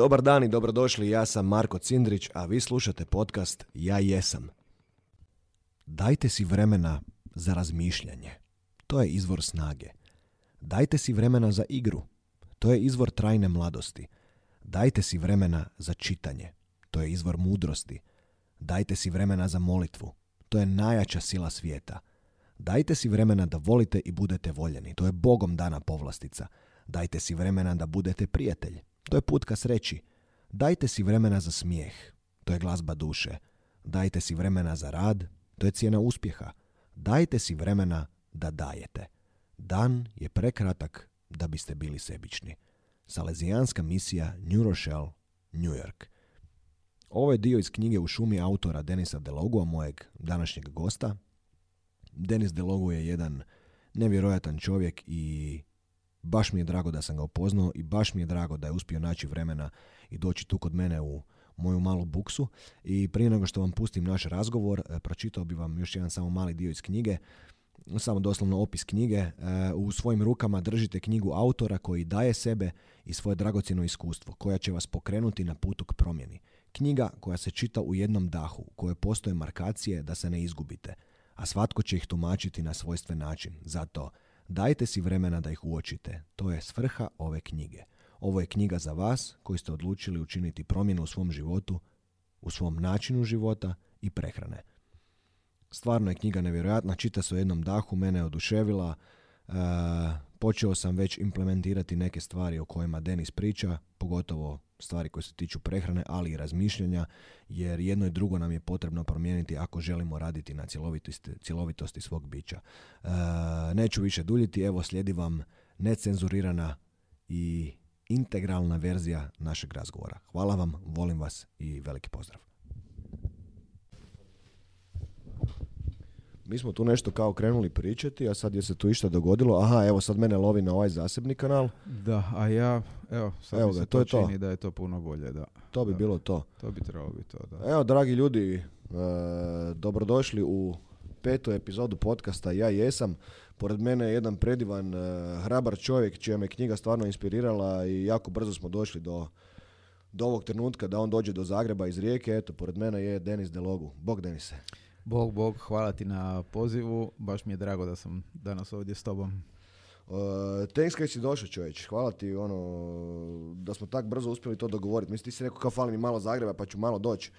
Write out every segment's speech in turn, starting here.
Dobar dan i dobrodošli, ja sam Marko Cindrić, a vi slušate podcast Ja jesam. Dajte si vremena za razmišljanje. To je izvor snage. Dajte si vremena za igru. To je izvor trajne mladosti. Dajte si vremena za čitanje. To je izvor mudrosti. Dajte si vremena za molitvu. To je najjača sila svijeta. Dajte si vremena da volite i budete voljeni. To je Bogom dana povlastica. Dajte si vremena da budete prijatelj. To je put ka sreći. Dajte si vremena za smijeh. To je glazba duše. Dajte si vremena za rad. To je cijena uspjeha. Dajte si vremena da dajete. Dan je prekratak da biste bili sebični. Salezijanska misija New Rochelle, New York. Ovo je dio iz knjige U šumi autora Denisa Delogua, mojeg današnjeg gosta. Denis Delogu je jedan nevjerojatan čovjek i baš mi je drago da sam ga upoznao i baš mi je drago da je uspio naći vremena i doći tu kod mene u moju malu buksu. I prije nego što vam pustim naš razgovor, e, pročitao bi vam još jedan samo mali dio iz knjige samo doslovno opis knjige. E, u svojim rukama držite knjigu autora koji daje sebe i svoje dragocjeno iskustvo, koja će vas pokrenuti na putu k promjeni. Knjiga koja se čita u jednom dahu, u kojoj postoje markacije da se ne izgubite, a svatko će ih tumačiti na svojstven način. Zato dajte si vremena da ih uočite. To je svrha ove knjige. Ovo je knjiga za vas koji ste odlučili učiniti promjenu u svom životu, u svom načinu života i prehrane. Stvarno je knjiga nevjerojatna, čita se u jednom dahu, mene je oduševila. E, počeo sam već implementirati neke stvari o kojima Denis priča, pogotovo stvari koje se tiču prehrane, ali i razmišljanja, jer jedno i drugo nam je potrebno promijeniti ako želimo raditi na cjelovitosti, cjelovitosti svog bića. E, neću više duljiti, evo slijedi vam necenzurirana i integralna verzija našeg razgovora. Hvala vam, volim vas i veliki pozdrav. Mi smo tu nešto kao krenuli pričati, a sad je se tu išta dogodilo. Aha, evo sad mene lovi na ovaj zasebni kanal. Da, a ja, evo, sad evo mi ga, se to je čini to. da je to puno bolje, da. To bi Da. bilo to. To bi trebalo biti to, da. Evo, dragi ljudi, e, dobrodošli u petu epizodu podcasta Ja jesam. Pored mene je jedan predivan, e, hrabar čovjek čija me knjiga stvarno inspirirala i jako brzo smo došli do, do ovog trenutka da on dođe do Zagreba iz Rijeke. Eto, pored mene je Denis Delogu. Bog Denise. Bog, Bog, hvala ti na pozivu. Baš mi je drago da sam danas ovdje s tobom. Uh, thanks kaj si došao čovječ, hvala ti ono, da smo tak brzo uspjeli to dogovoriti. Mislim ti si rekao kao fali mi malo Zagreba pa ću malo doći.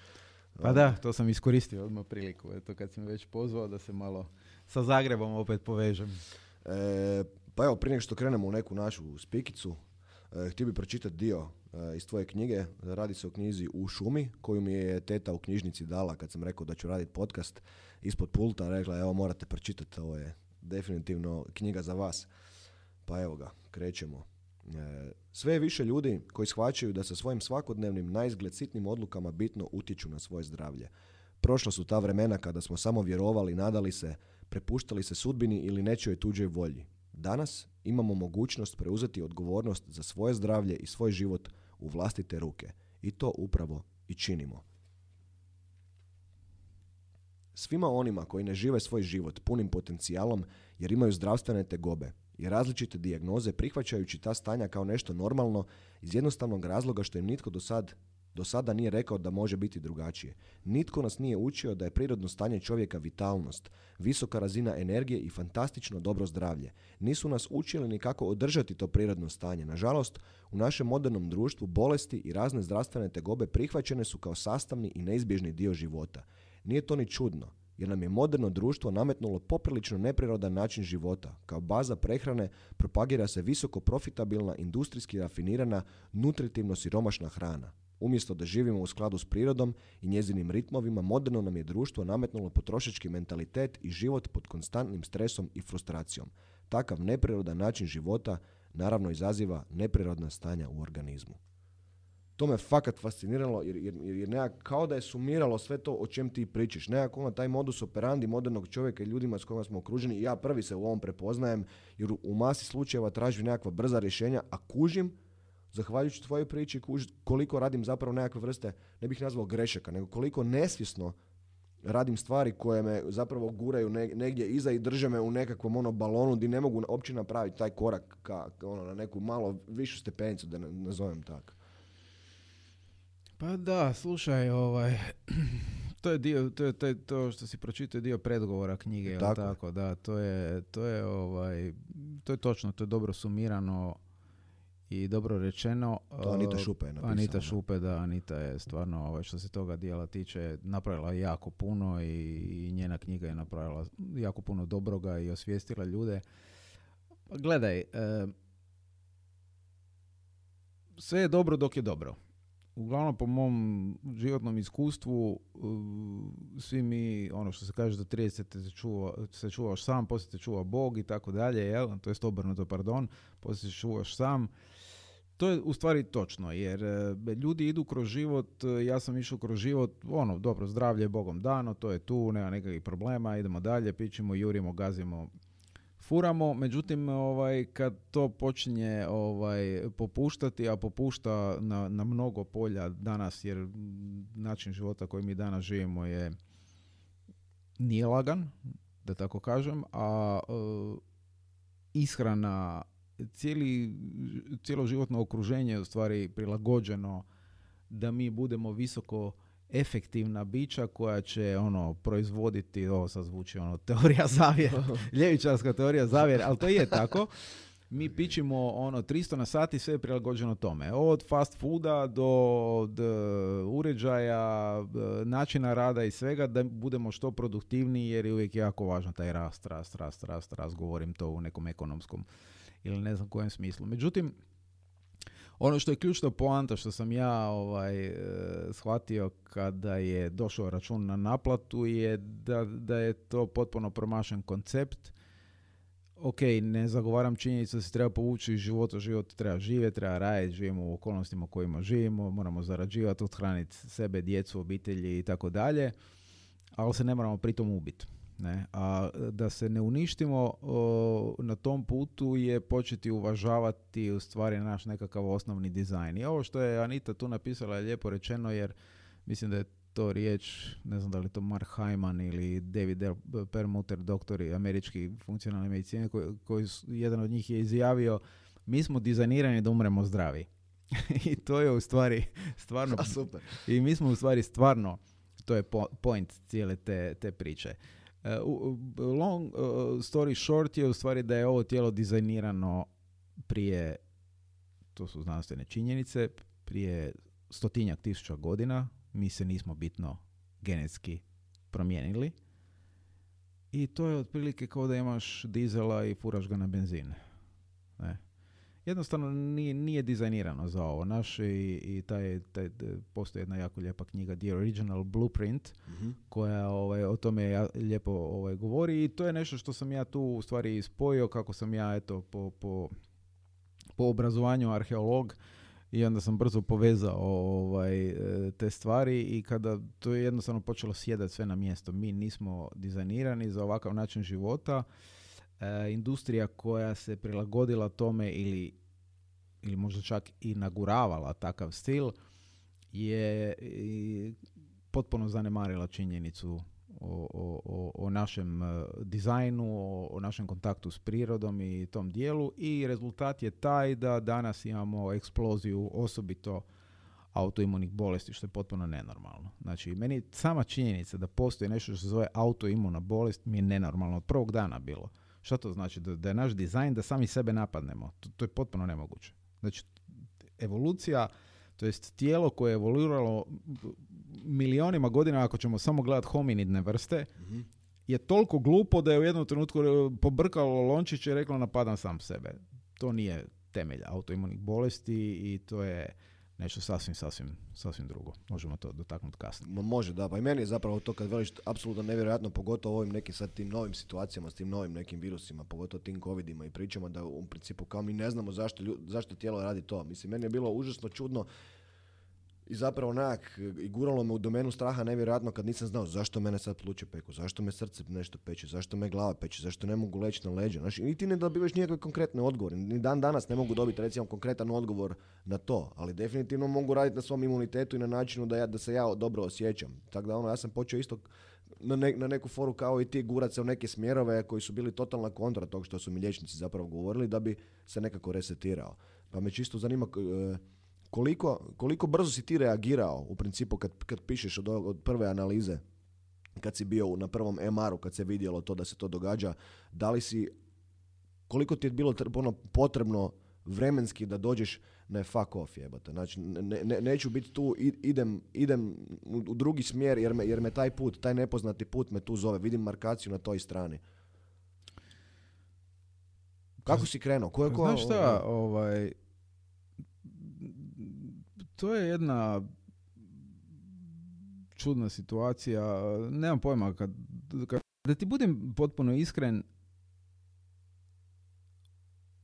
Pa da, to sam iskoristio odmah priliku. Eto, kad si me već pozvao da se malo sa Zagrebom opet povežem. E, pa evo, prije nego što krenemo u neku našu spikicu, htio bi pročitati dio e, iz tvoje knjige. Radi se o knjizi U šumi, koju mi je teta u knjižnici dala kad sam rekao da ću raditi podcast ispod pulta. Rekla evo morate pročitati, ovo je definitivno knjiga za vas. Pa evo ga, krećemo. E, sve više ljudi koji shvaćaju da sa svojim svakodnevnim naizgled sitnim odlukama bitno utječu na svoje zdravlje. Prošla su ta vremena kada smo samo vjerovali, nadali se, prepuštali se sudbini ili nečoj tuđoj volji. Danas imamo mogućnost preuzeti odgovornost za svoje zdravlje i svoj život u vlastite ruke. I to upravo i činimo. Svima onima koji ne žive svoj život punim potencijalom jer imaju zdravstvene tegobe i različite dijagnoze prihvaćajući ta stanja kao nešto normalno iz jednostavnog razloga što im nitko do sad do sada nije rekao da može biti drugačije. Nitko nas nije učio da je prirodno stanje čovjeka vitalnost, visoka razina energije i fantastično dobro zdravlje. Nisu nas učili ni kako održati to prirodno stanje. Nažalost, u našem modernom društvu bolesti i razne zdravstvene tegobe prihvaćene su kao sastavni i neizbježni dio života. Nije to ni čudno, jer nam je moderno društvo nametnulo poprilično neprirodan način života. Kao baza prehrane propagira se visoko profitabilna, industrijski rafinirana, nutritivno siromašna hrana. Umjesto da živimo u skladu s prirodom i njezinim ritmovima, moderno nam je društvo nametnulo potrošački mentalitet i život pod konstantnim stresom i frustracijom. Takav neprirodan način života naravno izaziva neprirodna stanja u organizmu. To me fakat fasciniralo jer, jer, jer nekak, kao da je sumiralo sve to o čem ti pričaš. Nekako ono taj modus operandi modernog čovjeka i ljudima s kojima smo okruženi, ja prvi se u ovom prepoznajem jer u masi slučajeva tražim nekakva brza rješenja, a kužim zahvaljujući tvojoj priči koliko radim zapravo nekakve vrste, ne bih nazvao grešaka, nego koliko nesvjesno radim stvari koje me zapravo guraju ne- negdje iza i drže me u nekakvom ono balonu gdje ne mogu uopće napraviti taj korak ka, ono, na neku malo višu stepenicu, da ne, nazovem tako. Pa da, slušaj, ovaj, to je dio, to je, to, je, to što si pročitao je dio predgovora knjige, Tako. tako, da, to je, to je, ovaj, to je točno, to je dobro sumirano i dobro rečeno. To Anita Uh, Šupe je napisala. Anita. Šupe, da, Anita je stvarno, ovaj, što se toga dijela tiče, napravila jako puno i, i njena knjiga je napravila jako puno dobroga i osvijestila ljude. Pa Gledaj, e, sve je dobro dok je dobro. Uglavnom, po mom životnom iskustvu, uh, svi mi, ono što se kaže, do 30 se, čuva, se čuvaš sam, poslije te čuva Bog i tako dalje, jel? To jest obrnuto, pardon, poslije se čuvaš sam. To je u stvari točno, jer e, ljudi idu kroz život, e, ja sam išao kroz život, ono, dobro, zdravlje je Bogom dano, to je tu, nema nekakvih problema, idemo dalje, pićemo, jurimo, gazimo, furamo, međutim, ovaj, kad to počinje ovaj, popuštati, a popušta na, na mnogo polja danas, jer način života koji mi danas živimo je nije lagan, da tako kažem, a e, ishrana, cijeli, cijelo životno okruženje je u stvari prilagođeno da mi budemo visoko efektivna bića koja će ono proizvoditi, ovo sad zvuči ono teorija zavjera, ljevičarska teorija zavjera, ali to je tako. Mi pičimo ono 300 na sati, sve je prilagođeno tome. Od fast fooda do, do uređaja, e, načina rada i svega da budemo što produktivniji jer je uvijek jako važan taj rast, rast, rast, rast, rast, govorim to u nekom ekonomskom ili ne znam kojem smislu. Međutim, ono što je ključna poanta što sam ja ovaj, e, shvatio kada je došao račun na naplatu je da, da je to potpuno promašen koncept. Ok, ne zagovaram činjenicu da se treba povući iz života, život treba živjeti, treba raditi, živimo u okolnostima u kojima živimo, moramo zarađivati, othraniti sebe, djecu, obitelji i tako dalje, ali se ne moramo pritom ubiti. Ne? A da se ne uništimo o, na tom putu je početi uvažavati u stvari naš nekakav osnovni dizajn. I ovo što je Anita tu napisala je lijepo rečeno jer mislim da je to riječ, ne znam da li to Mark Hyman ili David Del Perlmutter, doktori američki funkcionalne medicine, koji, koji su- jedan od njih je izjavio mi smo dizajnirani da umremo zdravi. I to je u stvari stvarno A, super. i mi smo u stvari stvarno, to je po- point cijele te, te priče. E, u- long uh, story short je u stvari da je ovo tijelo dizajnirano prije, to su znanstvene činjenice, prije stotinjak tisuća godina. Mi se nismo bitno genetski promijenili. I to je otprilike kao da imaš dizela i furaš ga na benzin. Ne. Jednostavno nije, nije dizajnirano za ovo. Naš i, i taj, taj, postoji jedna jako lijepa knjiga The Original Blueprint Mhm. koja ovaj, o tome ja, lijepo ovaj, govori i to je nešto što sam ja tu u stvari spojio kako sam ja eto po, po, po obrazovanju arheolog i onda sam brzo povezao ovaj, e, te stvari i kada to je jednostavno počelo sjedati sve na mjesto. Mi nismo dizajnirani za ovakav način života. E, industrija koja se prilagodila tome ili, ili možda čak i naguravala takav stil je potpuno zanemarila činjenicu o, o, o, o našem e, dizajnu, o, o našem kontaktu s prirodom i tom dijelu i rezultat je taj da danas imamo eksploziju osobito autoimunih bolesti, što je potpuno nenormalno. Znači, meni sama činjenica da postoji nešto što se zove autoimuna bolest mi je nenormalno od prvog dana bilo. Šta to znači? Da, da je naš dizajn da sami sebe napadnemo. To, to je potpuno nemoguće. Znači, evolucija, to jest tijelo koje je evoluiralo milionima godina, ako ćemo samo gledati hominidne vrste, Mhm. je toliko glupo da je u jednom trenutku e, pobrkalo lončiće i reklo napadam sam sebe. To nije temelj autoimunih bolesti i to je nešto sasvim, sasvim, sasvim drugo. Možemo to dotaknuti kasnije. Ma može, da. Pa i meni je zapravo to kad veliš apsolutno nevjerojatno, pogotovo ovim nekim sad tim novim situacijama, s tim novim nekim virusima, pogotovo tim covidima i pričama da u principu kao mi ne znamo zašto, zašto tijelo radi to. Mislim, meni je bilo užasno čudno i zapravo onak, i guralo me u domenu straha nevjerojatno kad nisam znao zašto mene sad pluće peku, zašto me srce nešto peče, zašto me glava peče, zašto ne mogu leći na leđa. Znači, niti ne dobivaš nikakve konkretne odgovore. Ni dan danas ne mogu dobiti recimo konkretan odgovor na to, ali definitivno mogu raditi na svom imunitetu i na načinu da, ja, da se ja dobro osjećam. Tako da ono, ja sam počeo isto na, ne- na neku foru kao i ti gurat se u neke smjerove koji su bili totalna kontra tog što su mi liječnici zapravo govorili da bi se nekako resetirao. Pa me čisto zanima e, koliko, koliko brzo si ti reagirao u principu kad, kad pišeš od, od prve analize, kad si bio na prvom MR-u, kad se vidjelo to da se to događa, da li si, koliko ti je bilo ono, potrebno vremenski da dođeš ne fuck off jebate. Znači, ne, ne, neću biti tu, idem, idem u drugi smjer jer me, jer me taj put, taj nepoznati put me tu zove. Vidim markaciju na toj strani. Kako si krenuo? Ko je ko? Znaš šta, ovaj, to je jedna čudna situacija. Nemam pojma, kad, kad, da ti budem potpuno iskren,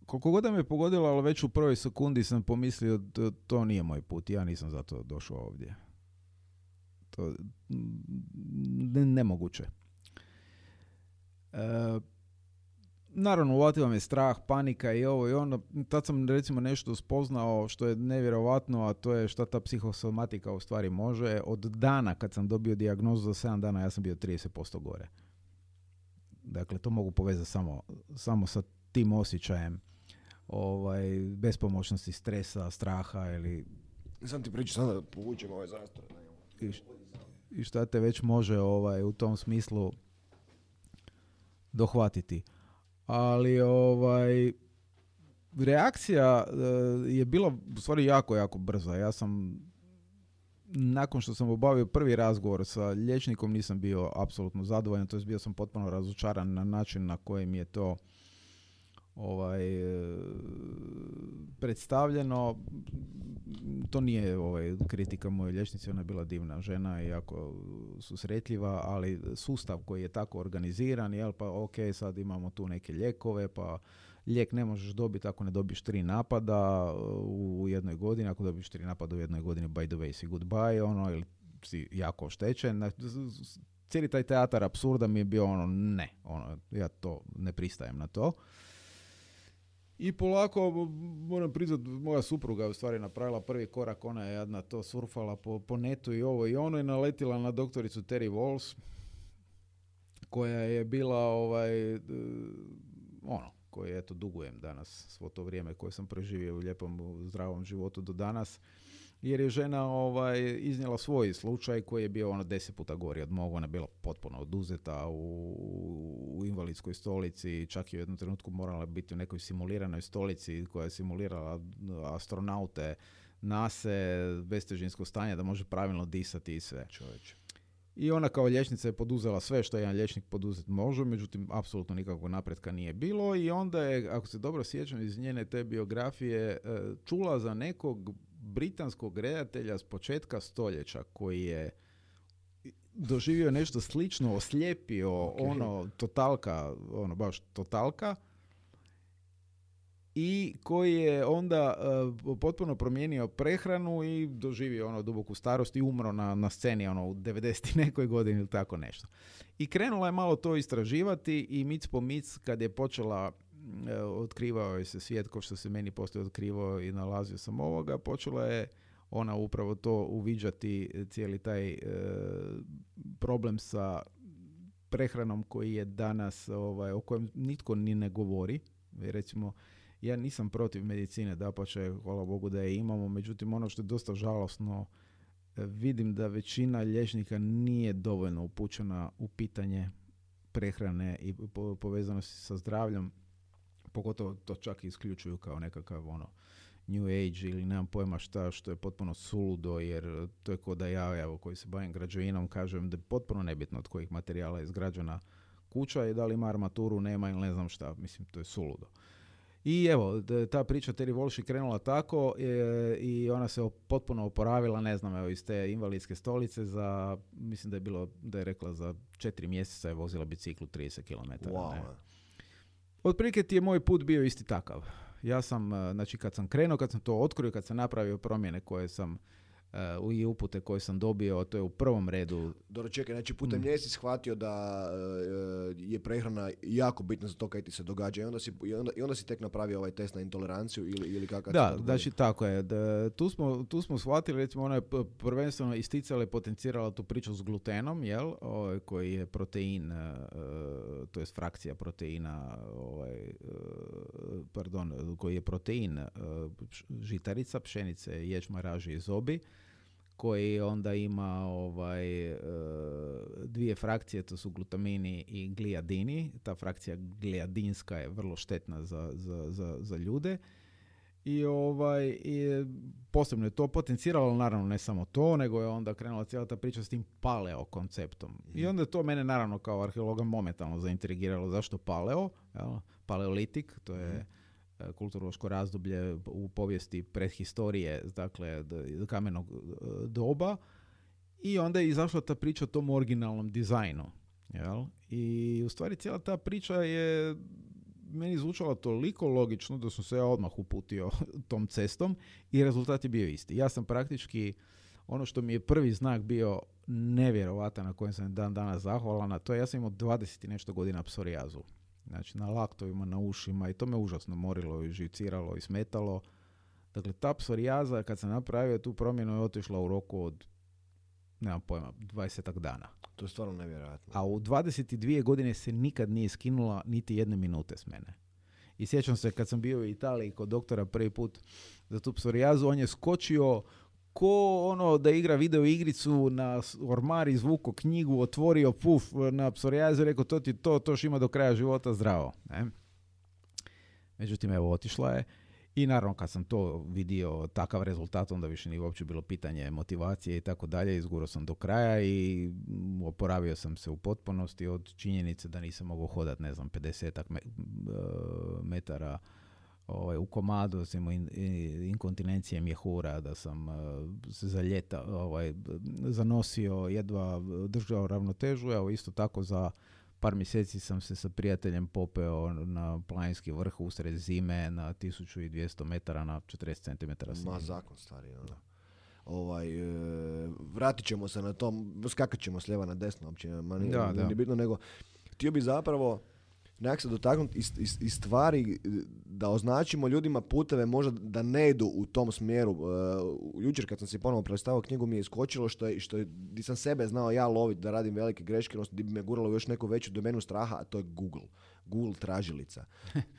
koliko god me pogodilo, ali već u prvoj sekundi sam pomislio da to nije moj put, ja nisam zato došao ovdje. To ne, nemoguće. E, naravno, uvatila me strah, panika i ovo i ono. Tad sam recimo nešto spoznao što je nevjerovatno, a to je šta ta psihosomatika u stvari može. Od dana kad sam dobio dijagnozu za 7 dana, ja sam bio 30% gore. Dakle, to mogu povezati samo, samo sa tim osjećajem ovaj, bespomoćnosti, stresa, straha ili... Sam ti pričam sada da povučemo ovaj zastor. I, I šta te već može ovaj, u tom smislu dohvatiti. Ali ovaj, reakcija eh, je bila u stvari jako, jako brza. Ja sam nakon što sam obavio prvi razgovor sa liječnikom nisam bio apsolutno zadovoljan, to je bio sam potpuno razočaran na način na koji mi je to ovaj e, predstavljeno. To nije ovaj kritika moje liječnice ona je bila divna žena i jako susretljiva ali sustav koji je tako organiziran jel pa ok sad imamo tu neke lijekove pa lijek ne možeš dobiti ako ne dobiješ tri napada u jednoj godini. Ako dobiješ tri napada u jednoj godini by the way si goodbye ono ili si jako oštećen. Cijeli taj teatar apsurda mi je bio ono ne ono ja to ne pristajem na to i polako, moram priznat, moja supruga je u stvari napravila prvi korak, ona je jedna to surfala po, po netu i ovo i ono i naletila na doktoricu Terry Walls, koja je bila ovaj, ono, koje eto dugujem danas svo to vrijeme koje sam preživio u lijepom zdravom životu do danas jer je žena ovaj, iznijela svoj slučaj koji je bio ono deset puta gori od mog, ona je bila potpuno oduzeta u, u invalidskoj stolici, čak i u jednom trenutku morala biti u nekoj simuliranoj stolici koja je simulirala astronaute, nase, bestežinsko stanje da može pravilno disati i sve. Čovječe. I ona kao liječnica je poduzela sve što jedan liječnik poduzeti može, međutim, apsolutno nikakvog napretka nije bilo i onda je, ako se dobro sjećam iz njene te biografije, e, čula za nekog britanskog redatelja s početka stoljeća koji je doživio nešto slično, oslijepio, ono, totalka, ono, baš totalka, i koji je onda uh, potpuno promijenio prehranu i doživio ono duboku starost i umro na, na sceni ono u 90. nekoj godini ili tako nešto. I krenula je malo to istraživati i mic po mic kad je počela otkrivao je se svijet kao što se meni postoje otkrivao i nalazio sam ovoga, počela je ona upravo to uviđati e, cijeli taj e, problem sa prehranom koji je danas ovaj, o kojem nitko ni ne govori. Recimo, ja nisam protiv medicine, da pa će, hvala Bogu da je imamo, međutim ono što je dosta žalosno, vidim da većina liječnika nije dovoljno upućena u pitanje prehrane i povezanosti sa zdravljem pogotovo to čak isključuju kao nekakav ono new age ili nemam pojma šta što je potpuno suludo jer to je ko da ja evo koji se bavim građevinom kažem da je potpuno nebitno od kojih materijala je izgrađena kuća i da li ima armaturu, nema ili ne znam šta, mislim to je suludo. I evo, ta priča Terry Walsh je krenula tako e, i ona se potpuno oporavila, ne znam, evo, iz te invalidske stolice za, mislim da je bilo, da je rekla za četiri mjeseca je vozila biciklu 30 km. Wow. Ne? Otprilike ti je moj put bio isti takav. Ja sam, e, znači kad sam krenuo, kad sam to otkrio, kad sam napravio promjene koje sam uh, i upute koje sam dobio, to je u prvom redu. Dobro, čekaj, znači putem Mm. nje si shvatio da e, je prehrana jako bitna za to kaj ti se događa i onda si, i onda, i onda si tek napravio ovaj test na intoleranciju ili, ili kakav Da, znači tako je. Da, tu, smo, tu smo shvatili, recimo ona je prvenstveno isticala i potencirala tu priču s glutenom, jel, ovaj, koji je protein, uh, to je frakcija proteina, ovaj, pardon, koji je protein uh, žitarica, pšenice, ječma, raži i zobi, koji onda ima ovaj, e, dvije frakcije, to su glutamini i glijadini. Ta frakcija glijadinska je vrlo štetna za, za, za, za ljude. I ovaj i posebno je to potenciralo, naravno ne samo to, nego je onda krenula cijela ta priča s tim paleo konceptom. I onda je to mene naravno kao arheologa momentalno zaintrigiralo. Zašto paleo? Jel? Paleolitik, to je e, kulturološko razdoblje u povijesti prehistorije, dakle kamenog e, doba. I onda je izašla ta priča o tom originalnom dizajnu. Jel? I u stvari cijela ta priča je meni zvučala toliko logično da sam se ja odmah uputio tom cestom i rezultat je bio isti. Ja sam praktički, ono što mi je prvi znak bio nevjerovatan na kojem sam dan danas zahvalan, a to je ja sam imao 20 i nešto godina psorijazu. Znači na laktovima, na ušima i to me užasno morilo i živciralo i smetalo. Dakle, ta psorijaza kad sam napravio tu promjenu je otišla u roku od nemam pojma, 20 dana. To je stvarno nevjerojatno. A u 22 godine se nikad nije skinula niti jedne minute s mene. I sjećam se kad sam bio u Italiji kod doktora prvi put za tu psorijazu, on je skočio ko ono da igra video igricu na s- ormar, izvuko knjigu, otvorio puf na psorijazu i rekao to ti to, to ima do kraja života zdravo. Ne? Međutim, evo, otišla je. I naravno, kad sam to vidio, takav rezultat, onda više nije uopće bilo pitanje motivacije i tako dalje. Izgurao sam do kraja i oporavio sam se u potpunosti od činjenice da nisam mogao hodat, ne znam, 50 me, e, metara ovaj, u komadu, imao in, inkontinencije mjehura, da sam e, se za ljeta ovaj, zanosio, jedva držao ravnotežu. Evo, isto tako za par mjeseci sam se sa prijateljem popeo na planinski vrh usred zime na 1200 metara na 40 cm. Ma zakon stari. Ono. Ovaj, e, vratit ćemo se na tom, skakat ćemo s lijeva na desno, uopće, ma nije, Da, nije da. bitno, nego htio bi zapravo nekak se dotaknuti i, stvari e, da označimo ljudima puteve možda da ne idu u tom smjeru. E, jučer kad sam si ponovo predstavio knjigu mi je iskočilo što je, što je, di sam sebe znao ja loviti da radim velike greške, odnosno di bi me guralo još neku veću domenu straha, a to je Google. Google tražilica.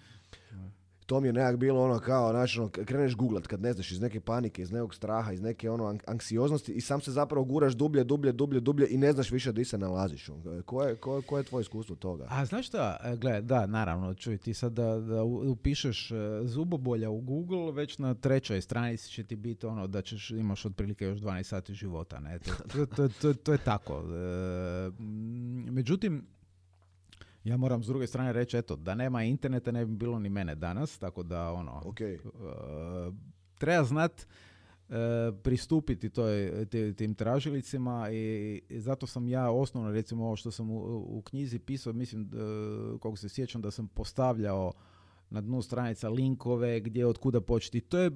to mi je nekak bilo ono kao, znači, ono, kreneš googlat kad ne znaš iz neke panike, iz nekog straha, iz neke ono ank- anksioznosti i sam se zapravo guraš dublje, dublje, dublje, dublje i ne znaš više di se nalaziš. ono. Koje, koje, koje je tvoje iskustvo toga? A znaš šta, E, gle, da, naravno, čuj, ti sad da, da upišeš e, zubobolja u Google, već na trećoj stranici će ti biti ono da ćeš, imaš otprilike još 12 sati života, ne, to, to, to, to, je tako. E, međutim, ja moram s druge strane reći, eto, da nema interneta ne bi bilo ni mene danas, tako da, ono, Ok, e, treba znat e, pristupiti toj, ti- tim tražilicima i, i zato sam ja osnovno recimo ovo što sam u, u knjizi pisao, mislim e, koliko se sjećam da sam postavljao na dnu stranica linkove gdje od kuda početi. To je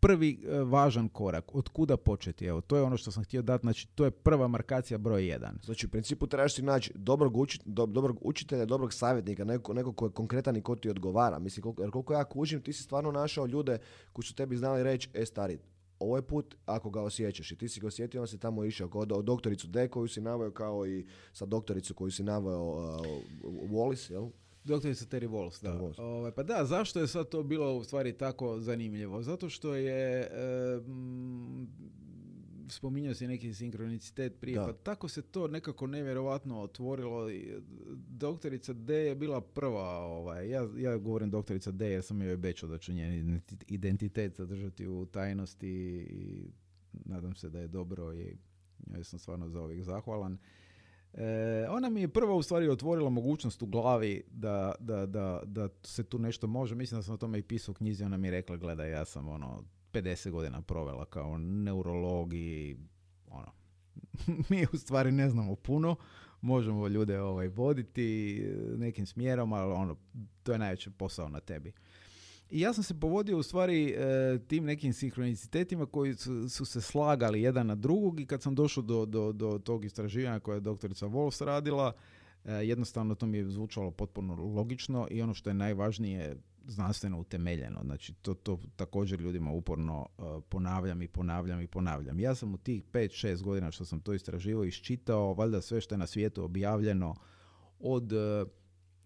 prvi e, važan korak, od kuda početi. Evo, to je ono što sam htio dati, znači to je prva markacija broj jedan. Znači, u principu trebaš si naći dobrog, uči- do- dobrog učitelja, dobrog savjetnika, neko, neko ko je konkretan i ko ti odgovara. Mislim, koliko, jer koliko ja kužim, ti si stvarno našao ljude koji su tebi znali reći, e stari, ovo je put ako ga osjećaš i ti si ga osjetio, on se tamo išao kao do, doktoricu D koju si naveo kao i sa doktoricu koju si naveo uh, Wallis, jel? Doktorica Terry Walls, da. Walls. Ovaj, pa da, zašto je sad to bilo u stvari tako zanimljivo? Zato što je, e, mm, spominjao si neki sinkronicitet prije, Da. pa tako se to nekako nevjerovatno otvorilo. Doktorica D je bila prva, ovaj, ja, ja govorim doktorica D jer sam joj obećao da ću njen identi- identitet zadržati u tajnosti i nadam se da je dobro i ja sam stvarno za ovih zahvalan. E, ona mi je prva u stvari otvorila mogućnost u glavi da, da, da, da se tu nešto može. Mislim da sam o tome i pisao u knjizi. Ona mi je rekla, gledaj, ja sam ono 50 godina provela kao neurolog i ono, mi u stvari ne znamo puno. Možemo ljude ovaj, voditi nekim smjerom, ali ono, to je najveći posao na tebi. I ja sam se povodio u stvari e, tim nekim sinhronicitetima koji su, su, se slagali jedan na drugog i kad sam došao do, do, do tog istraživanja koje je doktorica Wolfs radila, e, jednostavno to mi je zvučalo potpuno logično i ono što je najvažnije znanstveno utemeljeno. Znači to, to također ljudima uporno e, ponavljam i ponavljam i ponavljam. Ja sam u tih 5-6 godina što sam to istraživao iščitao valjda sve što je na svijetu objavljeno od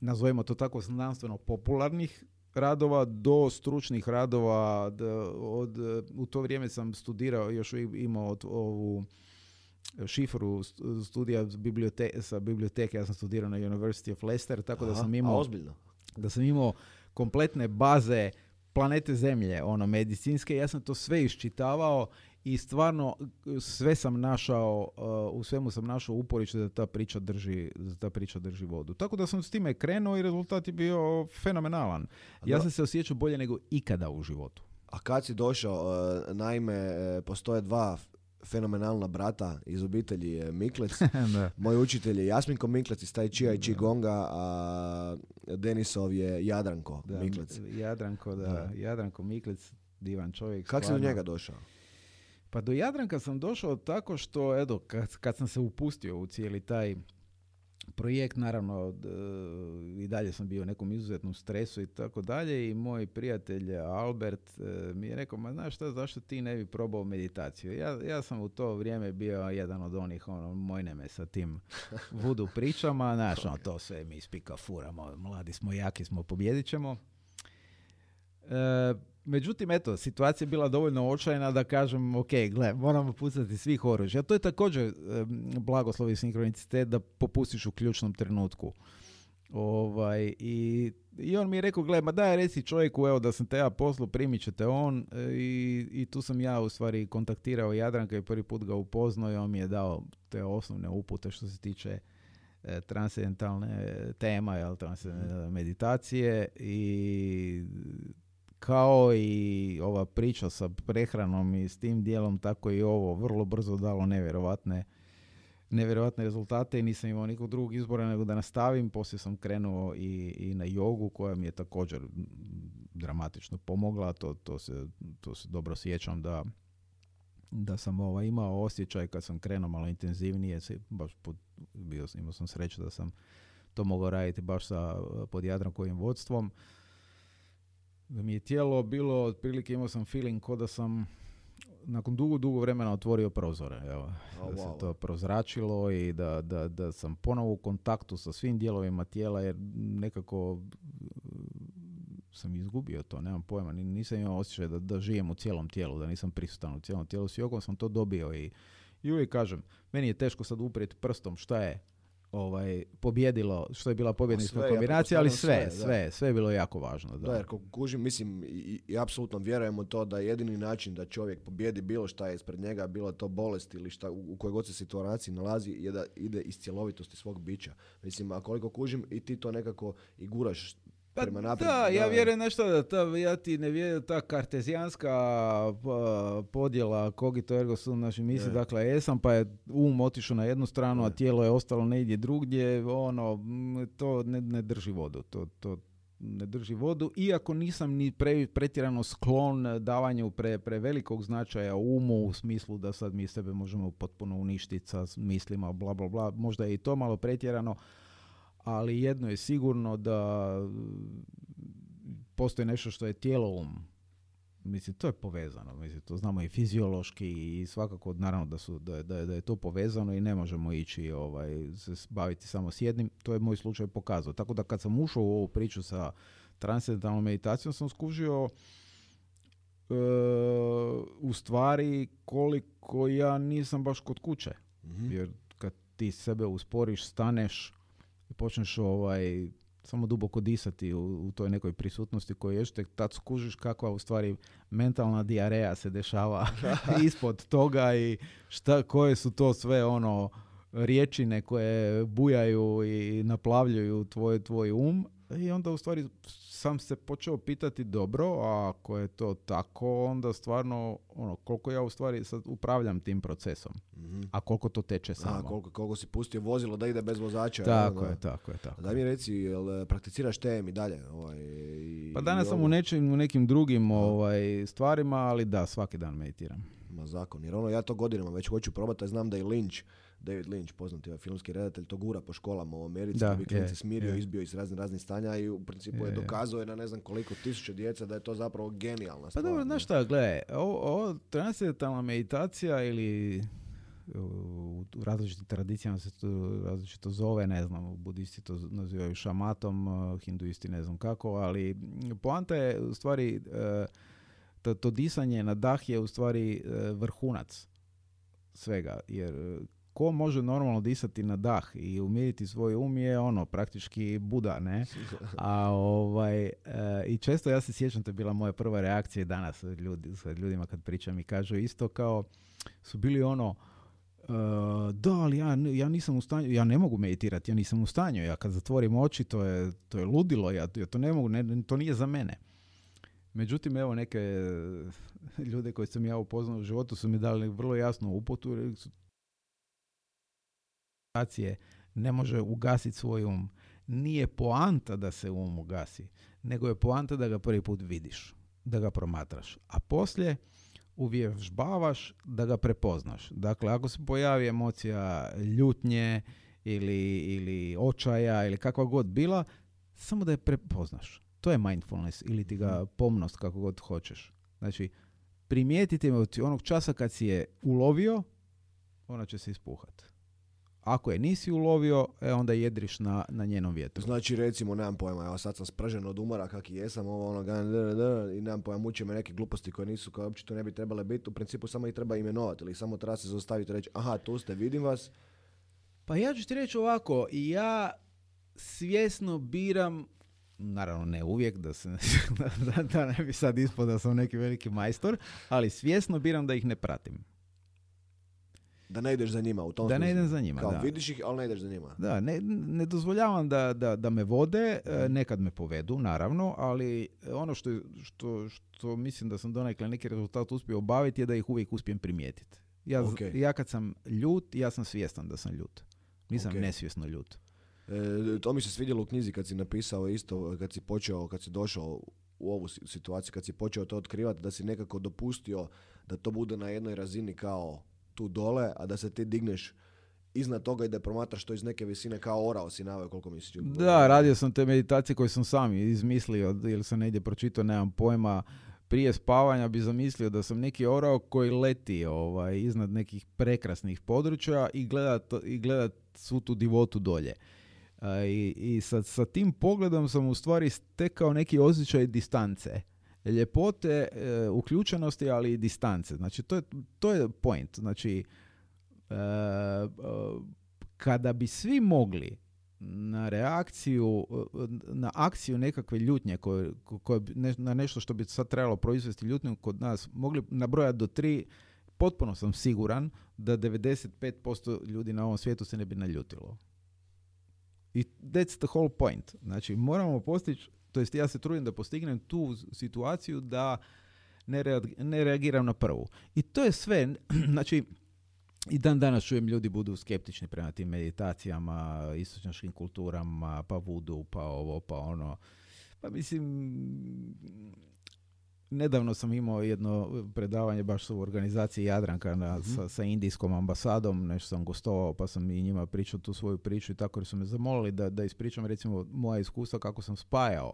nazovimo to tako znanstveno popularnih radova do stručnih radova. Od, u to vrijeme sam studirao, još imao ovu šifru studija bibliote, sa biblioteke, ja sam studirao na University of Leicester, tako da sam imao... ozbiljno? Da sam imao kompletne baze planete Zemlje, ono, medicinske, ja sam to sve iščitavao i stvarno sve sam našao, uh, u svemu sam našao uporište da ta priča drži, da ta priča drži vodu. Tako da sam s time krenuo i rezultat je bio fenomenalan. Ja sam se osjećao bolje nego ikada u životu. A kad si došao, uh, naime, uh, postoje dva fenomenalna brata iz obitelji Miklec. Moj učitelj je Jasminko Miklec iz Tai Chia i Qigonga, a Denisov je Jadranko da, Miklec. Jadranko, da. Jadranko Miklec, divan čovjek. Kako si do njega došao? Pa do Jadranka sam došao tako što, edo, kad, kad sam se upustio u cijeli taj projekt, naravno i dalje sam bio u nekom izuzetnom stresu i tako dalje i moj prijatelj Albert e, mi je rekao, ma znaš šta, zašto ti ne bi probao meditaciju? Ja, ja sam u to vrijeme bio jedan od onih, ono, mojne me sa tim vudu pričama, znaš, ono, to sve mi ispika furamo, mladi smo, jaki smo, pobjedit ćemo. E, Međutim, eto, situacija je bila dovoljno očajna da kažem, ok, gle, moramo pucati svih oružja. To je također e, blagoslov i sinkronicitet da popustiš u ključnom trenutku. Ovaj, i, I on mi je rekao, gle, ma daj reci čovjeku, evo da sam te ja poslu, primit ćete on. E, i, I tu sam ja u stvari kontaktirao Jadranka i prvi put ga upoznao i on mi je dao te osnovne upute što se tiče e, transcendentalne tema, jel, transcendentalne meditacije i kao i ova priča sa prehranom i s tim dijelom, tako i ovo vrlo brzo dalo nevjerovatne nevjerojatne rezultate i nisam imao nikog drugog izbora nego da nastavim. Poslije sam krenuo i, i na jogu koja mi je također dramatično pomogla. To, to, se, to se dobro sjećam da, da sam ovaj, imao osjećaj kad sam krenuo malo intenzivnije. Baš pod, bio, imao sam sreću da sam to mogao raditi baš sa pod Jadrankovim vodstvom da mi je tijelo bilo, otprilike imao sam feeling ko da sam nakon dugo, dugo vremena otvorio prozore. Evo, da se to prozračilo i da, da, da sam ponovo u kontaktu sa svim dijelovima tijela jer nekako sam izgubio to, nemam pojma, nisam imao osjećaj da, da žijem u cijelom tijelu, da nisam prisutan u cijelom tijelu, svi sam to dobio i, i uvijek kažem, meni je teško sad uprijeti prstom šta je ovaj, pobjedilo, što je bila pobjednička kombinacija, ali sve, sve, sve, sve je bilo jako važno. Da, da jer kužim, mislim, i, i, apsolutno vjerujemo to da jedini način da čovjek pobjedi bilo šta je ispred njega, bilo to bolest ili šta, u, kojoj god se situaciji nalazi, je da ide iz cjelovitosti svog bića. Mislim, a koliko kužim i ti to nekako i guraš pa Da, ja vjerujem nešto da ta, ja ti ne vjerujem ta kartezijanska podjela kogito ergo sum naši misli, dakle jesam pa je um otišao na jednu stranu, a tijelo je ostalo negdje drugdje, ono, to ne, ne drži vodu, to, to ne drži vodu, iako nisam ni pre, pretjerano sklon davanju pre, prevelikog značaja umu u smislu da sad mi sebe možemo potpuno uništiti sa mislima, bla bla bla, možda je i to malo pretjerano, ali jedno je sigurno da postoji nešto što je tijelo um. Mislim, to je povezano. Mislim, to znamo i fiziološki i svakako, naravno da, su, da, da, da je to povezano i ne možemo ići ovaj, se baviti samo s jednim. To je moj slučaj pokazao. Tako da kad sam ušao u ovu priču sa transcendentalnom meditacijom sam skužio e, u stvari koliko ja nisam baš kod kuće. mm Jer kad ti sebe usporiš, staneš, i počneš ovaj, samo duboko disati u, u toj nekoj prisutnosti koju još tek tad skužiš kakva u stvari mentalna diareja se dešava ispod toga i šta, koje su to sve ono riječine koje bujaju i naplavljuju tvoj, tvoj um i onda u stvari sam se počeo pitati dobro, a ako je to tako, onda stvarno ono, koliko ja u stvari sad upravljam tim procesom, mm a koliko to teče samo. A, koliko, koliko si pustio vozilo da ide bez vozača. Tako je, tako je, tako. Da mi reci, jel e, prakticiraš tem i dalje? Ovaj, Pa danas i sam ovo. u, nečim, u nekim drugim ovaj, stvarima, ali da, svaki dan meditiram. Ma zakon, jer ono ja to godinama već hoću probati, a znam da i Lynch, David Lynch, poznati ovaj filmski redatelj, to gura po školama u Americi, da, Da, bi smirio, je. izbio iz raznih raznih stanja i u principu je, Je, dokazao je na ne znam koliko tisuće djeca da je to zapravo genijalna Pa stvar. dobro, ne? znaš šta, gledaj, ovo, ovo transcendentalna meditacija ili u, u različitim tradicijama se to različito zove, ne znam, budisti to nazivaju šamatom, uh, hinduisti ne znam kako, ali poanta je u stvari uh, to, to disanje na dah je u stvari uh, vrhunac svega, jer ko može normalno disati na dah i umiriti svoj um je ono praktički Buda, ne? A ovaj, e, i često ja se sjećam, to je bila moja prva reakcija i danas ljudi, sa ljudima kad pričam i kažu isto kao su bili ono e, da, ali ja, ja nisam u stanju, ja ne mogu meditirati, ja nisam u stanju, ja kad zatvorim oči to je, to je ludilo, ja, ja to ne mogu, ne, to nije za mene. Međutim, evo neke ljude koje sam ja upoznao u životu su mi dali vrlo jasnu uputu, meditacije ne može ugasiti svoj um. Nije poanta da se um ugasi, nego je poanta da ga prvi put vidiš, da ga promatraš. A poslije uvježbavaš da ga prepoznaš. Dakle, ako se pojavi emocija ljutnje ili, ili očaja ili kakva god bila, samo da je prepoznaš. To je mindfulness ili ti ga pomnost kako god hoćeš. Znači, primijetiti emociju onog časa kad si je ulovio, ona će se ispuhat. Ako je nisi ulovio, e, onda jedriš na, na njenom vjetru. Znači recimo, nemam pojma, evo sad sam spržen od umora kak i jesam, ovo ono, da, da, da, i nemam pojma, muče me neke gluposti koje nisu, koje uopće to ne bi trebale biti, u principu samo ih treba imenovati ili samo treba se zaustaviti i reći, aha, tu ste, vidim vas, Pa ja ću ti reći ovako, ja svjesno biram, naravno ne uvijek, da, se, da, da ne bi sad ispod da sam neki veliki majstor, ali svjesno biram da ih ne pratim. Da ne ideš za njima u tom Da ne idem za njima, Kao da. vidiš ih, ali ne ideš za njima. Da, ne, ne dozvoljavam da, da, da me vode, e, nekad me povedu, naravno, ali ono što, što, što mislim da sam donekle neki rezultat uspio obaviti je da ih uvijek uspijem primijetiti. Ja, z- Ok. ja kad sam ljut, ja sam svjestan da sam ljut. Nisam Ok. nesvjesno ljut. E, to mi se svidjelo u knjizi kad si napisao isto, kad si počeo, kad si došao u ovu si- situaciju, kad si počeo to otkrivati, da si nekako dopustio da to bude na jednoj razini kao tu dole, a da se ti digneš iznad toga i da promatraš to iz neke visine kao orao si naveo koliko misliš. Da, radio sam te meditacije koje sam sam izmislio ili sam negdje pročitao, nemam pojma. Prije spavanja bi zamislio da sam neki orao koji leti ovaj, iznad nekih prekrasnih područja i gleda, i gleda svu tu divotu dolje. I, i sa, sa tim pogledom sam u stvari stekao neki osjećaj distance. Ljepote, e, uključenosti, ali i distance. Znači, to je, to je point. Znači, e, kada bi svi mogli na reakciju, na akciju nekakve ljutnje, koje, koje, ne- na nešto što bi sad trebalo proizvesti ljutnju kod nas, mogli nabrojati do tri, potpuno sam siguran da 95% ljudi na ovom svijetu se ne bi naljutilo. I that's the whole point. Znači, moramo postići, to jest ja se trudim da postignem tu situaciju da ne, reag- ne reagiram na prvu. I to je sve. Znači, i dan danas čujem ljudi budu skeptični prema tim meditacijama, istočnjačkim kulturama, pa vudu, pa ovo, pa ono. Pa mislim, nedavno sam imao jedno predavanje baš u organizaciji Jadranka na, sa, sa indijskom ambasadom, nešto sam gostovao pa sam i njima pričao tu svoju priču i tako jer su me zamolili da, da ispričam recimo moja iskustva kako sam spajao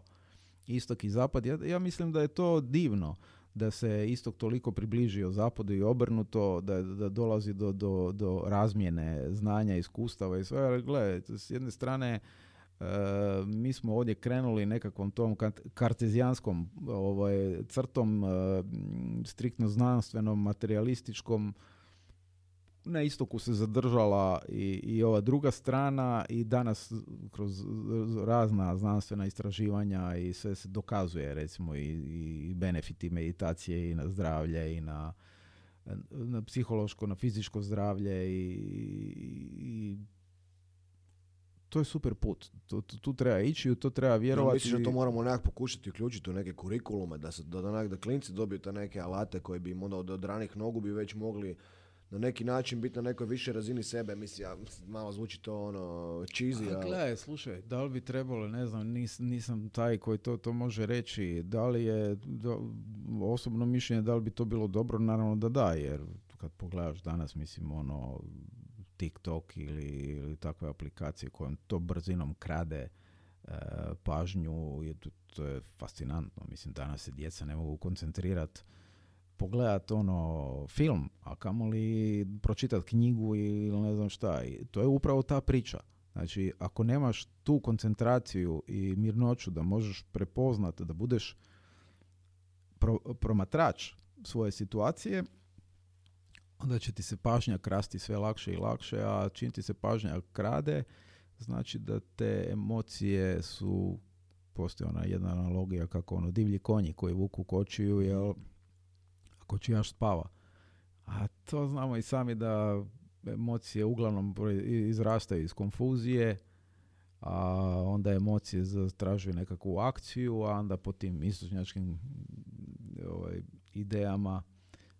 istok i zapad. Ja, ja mislim da je to divno da se istok toliko približio zapadu i obrnuto, da, da dolazi do, do, do razmjene znanja, iskustava i sve. Ali gledajte, s jedne strane e, mi smo ovdje krenuli nekakvom tom kart- kartezijanskom ovaj, crtom, e, striktno znanstvenom, materialističkom, na istoku se zadržala i, i ova druga strana i danas kroz razna znanstvena istraživanja i sve se dokazuje recimo i, i benefiti meditacije i na zdravlje i na, na psihološko, na fizičko zdravlje i, i to je super put. Tu, tu, tu treba ići, u to treba vjerovati. misliš da to moramo nekako pokušati uključiti u neke kurikulume, da, se, da, da, da klinci dobiju te neke alate koji bi im onda od, od ranih nogu bi već mogli na neki način biti na nekoj višoj razini sebe. Mislim, ja, malo zvuči to ono cheesy, A ali... gledaj, slušaj, da li bi trebalo, ne znam, nis, nisam taj koji to, to može reći, da li je do- osobno mišljenje, da li bi to bilo dobro, naravno da da, jer kad pogledaš danas, mislim, ono, TikTok ili, ili takve aplikacije kojom to brzinom krade e, pažnju, je, to, je fascinantno. Mislim, danas se djeca ne mogu koncentrirati pogledat ono film, a kamoli pročitat knjigu ili ne znam šta. I to je upravo ta priča. Znači, ako nemaš tu koncentraciju i mirnoću da možeš prepoznat, da budeš pro- promatrač svoje situacije, onda će ti se pažnja krasti sve lakše i lakše, a čim ti se pažnja krade, znači da te emocije su, postoji ona jedna analogija kako ono divlji konji koji vuku kočiju, jel, a kočijaš spava. A to znamo i sami da emocije uglavnom izrastaju iz konfuzije, a onda emocije zatražuju nekakvu akciju, a onda po tim istočnjačkim ovaj, idejama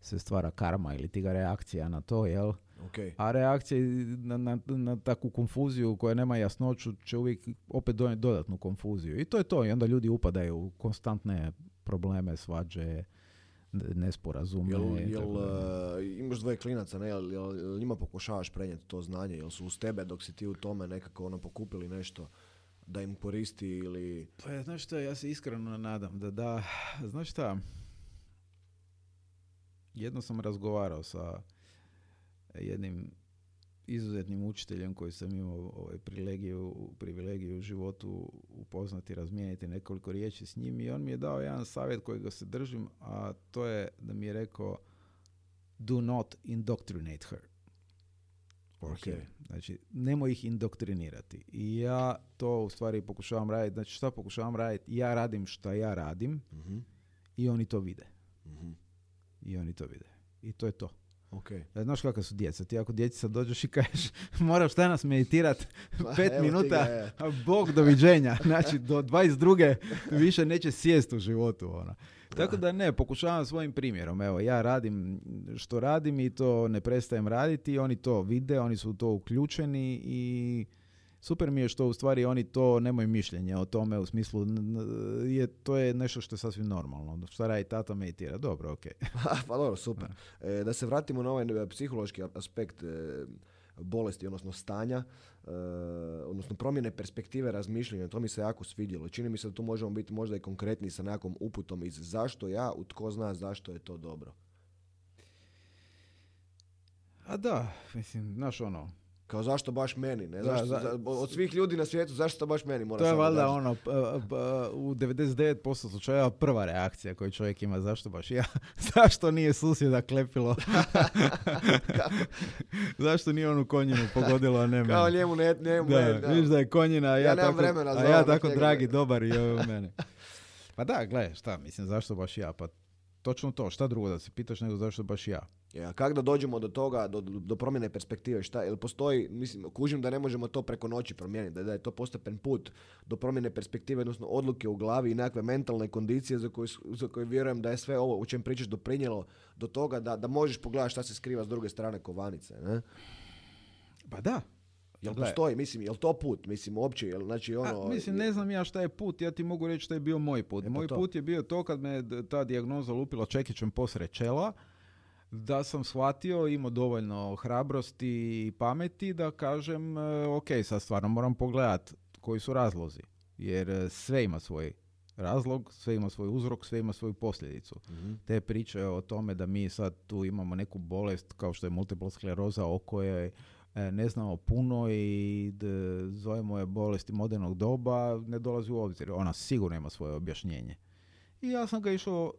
se stvara karma ili tiga reakcija na to, jel? Ok. A reakcija i na, na, na takvu konfuziju koja nema jasnoću će uvijek opet donijeti dodatnu konfuziju. I to je to. I onda ljudi upadaju u konstantne probleme, svađe, nesporazume. Jel, i jel uh, imaš dvoje klinaca, ne? Jel, jel, jel njima pokušavaš prenijeti to znanje? Jel su uz tebe dok si ti u tome nekako ono pokupili nešto da im koristi ili... Pa znaš šta, ja se iskreno nadam da da, znaš šta, jedno sam razgovarao sa jednim izuzetnim učiteljem koji sam imao ovaj, privilegiju, privilegiju u životu upoznati, razmijeniti nekoliko riječi s njim i on mi je dao jedan savjet kojega se držim, a to je da mi je rekao do not indoctrinate her. Or Ok. him. Znači, nemoj ih indoktrinirati. I ja to u stvari pokušavam raditi. Znači, šta pokušavam raditi? Ja radim šta ja radim Mhm, i oni to vide. mhm. I oni to vide. I to je to. Ok. E, Znaš kakva su djeca? Ti ako djeci sad dođeš i kažeš moraš danas meditirat Ma, pet minuta, je. bog doviđenja. Znači do 22. više neće sjest u životu. Ona. Tako da ne, pokušavam svojim primjerom. Evo, ja radim što radim i to ne prestajem raditi. Oni to vide, oni su u to uključeni i super mi je što u stvari oni to nemaju mišljenje o tome u smislu je, to je nešto što je sasvim normalno. Šta radi tata meditira? Dobro, ok. pa dobro, super. E, da se vratimo na ovaj e, psihološki aspekt e, bolesti, odnosno stanja, e, odnosno promjene perspektive razmišljanja, to mi se jako svidjelo. Čini mi se da tu možemo biti možda i konkretni sa nekakvom uputom iz zašto ja, u tko zna zašto je to dobro. A da, mislim, znaš ono, Kao zašto baš meni, ne? Zašto, da. za- od svih ljudi na svijetu, zašto to baš meni mora to je valjda ono, p- p- u 99% slučajeva prva reakcija koju čovjek ima, zašto baš ja, zašto nije susjeda klepilo, zašto nije onu konjinu pogodilo, a ne Kao mene. njemu ne, njemu Da, ne, da. vidiš da je konjina, a ja, Ja nemam tako, vremena a ja ono, tako dragi, ne. dobar i ovo mene. Pa da, gledaj, šta, mislim, zašto baš ja? Pa točno to, šta drugo da se pitaš nego zašto baš ja? Je, a kako da dođemo do toga, do, do promjene perspektive, šta, jel postoji, mislim, kužim da ne možemo to preko noći promijeniti, da, da je to postepen put do promjene perspektive, odnosno odluke u glavi i nekakve mentalne kondicije za koje, za koje vjerujem da je sve ovo u čem pričaš doprinijelo do toga da, da možeš pogledati šta se skriva s druge strane kovanice, ne? Pa da. Jel postoji, mislim, jel to put, mislim, uopće, jel, znači, ono... A, mislim, ne znam ja šta je put, ja ti mogu reći šta je bio moj put. E, pa moj to. put je bio to kad me ta dijagnoza lupila čekićem posred čela, da sam shvatio, imao dovoljno hrabrosti i pameti da kažem, e, ok, sad stvarno moram pogledat koji su razlozi. Jer e, sve ima svoj razlog, sve ima svoj uzrok, sve ima svoju posljedicu. Mhm. Te priče o tome da mi sad tu imamo neku bolest kao što je multipla skleroza o kojoj e, ne znamo puno i zovemo je bolesti modernog doba, ne dolazi u obzir. Ona sigurno ima svoje objašnjenje. I ja sam ga išao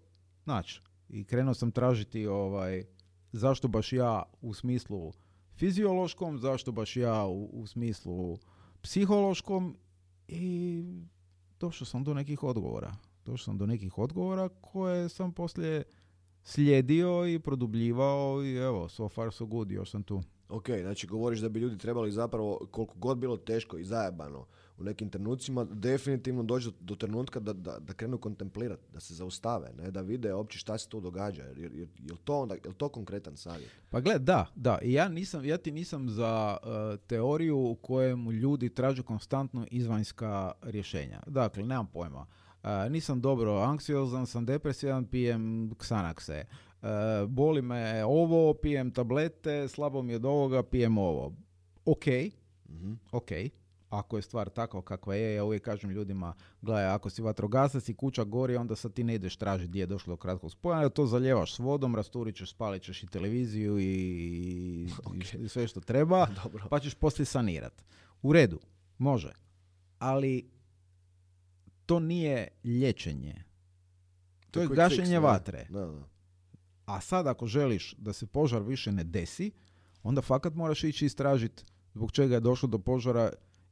naći. I krenuo sam tražiti ovaj, zašto baš ja u smislu fiziološkom, zašto baš ja u, u smislu psihološkom i došao sam do nekih odgovora. Došao sam do nekih odgovora koje sam poslije slijedio i produbljivao i evo, so far so good, još sam tu. Ok, znači govoriš da bi ljudi trebali zapravo, koliko god bilo teško i zajebano u nekim trenucima, definitivno doći do, trenutka da, da, da krenu kontemplirati, da se zaustave, ne? da vide uopće šta se tu događa. Jer, jer, je, to onda, je to konkretan savjet? Pa gled, da, da. Ja, nisam, ja ti nisam za uh, teoriju u kojemu ljudi traže konstantno izvanjska rješenja. Dakle, nemam pojma. Uh, nisam dobro anksiozan, sam depresivan, pijem Xanaxe. Uh, boli me ovo, pijem tablete, slabo mi je od ovoga, pijem ovo. Ok, mm ok, ako je stvar takva kakva je, ja uvijek kažem ljudima, gledaj, ako si vatrogasac i kuća gori, onda sad ti ne ideš tražiti gdje je došlo do kratkog spoja, to zaljevaš s vodom, rasturit ćeš, spalit ćeš i televiziju i, i sve što treba, pa ćeš poslije sanirat. U redu, može. Ali to nije liječenje. To je gašenje vatre. A sad ako želiš da se požar više ne desi, onda fakat moraš ići istražiti zbog čega je došlo do požara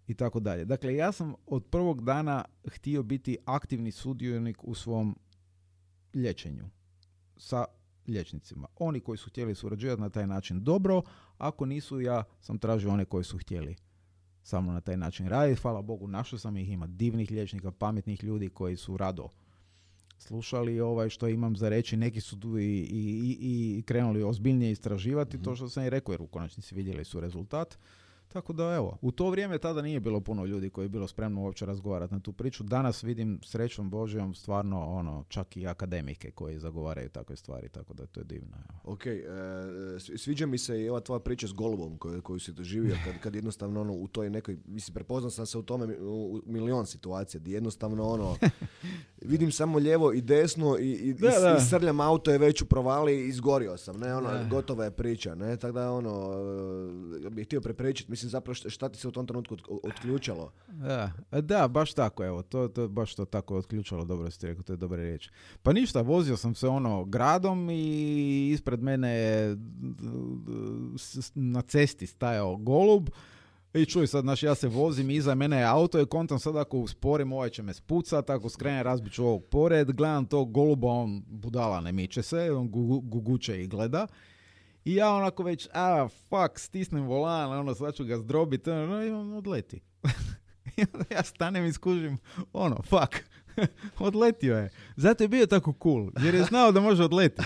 i tako dalje. Dakle, ja sam od prvog dana htio biti aktivni sudionik u svom liječenju sa liječnicima. Oni koji su htjeli surađivati na taj način dobro, ako nisu, ja sam tražio one koji su htjeli samo na taj način raditi. Hvala Bogu, našao sam ih, ima divnih liječnika, pametnih ljudi koji su rado slušali ovaj što imam za reći, neki su tu i, i, i krenuli ozbiljnije istraživati mm to što sam i rekao, jer u konačnici vidjeli su rezultat. Tako da evo, u to vrijeme tada nije bilo puno ljudi koji je bilo spremno uopće razgovarati na tu priču. Danas vidim srećom Božjom stvarno ono čak i akademike koji zagovaraju takve stvari, tako da to je divno. Evo. Ok, e, sviđa mi se i ova tvoja priča s golubom koju, koju si doživio kad, kad jednostavno ono u toj nekoj, mislim prepoznao sam se u tome u milion situacija gdje jednostavno ono vidim samo lijevo i desno i, i, i, srljam auto je već u provali i izgorio sam, ne ono, gotova je priča, ne, tako da ono, e, bih htio preprečiti, mislim zapravo šta ti se u tom trenutku otključalo? Da, da baš tako, evo, to, to baš to tako otključalo, dobro ste rekao, to je dobra riječ. Pa ništa, vozio sam se ono gradom i ispred mene je na cesti stajao golub, i čuj sad, znači ja se vozim, iza mene je auto i kontam sad ako usporim ovaj će me spucat, ako skrenem razbit ću ovog pored, gledam tog goluba, on budala ne miče se, on guguće i gleda. I ja onako već, a, fuck, stisnem volan, ono, sad ću ga zdrobiti, ono, i on odleti. I onda ja stanem i skužim, ono, fuck, odletio je. Zato je bio tako cool, jer je znao da može odletiti.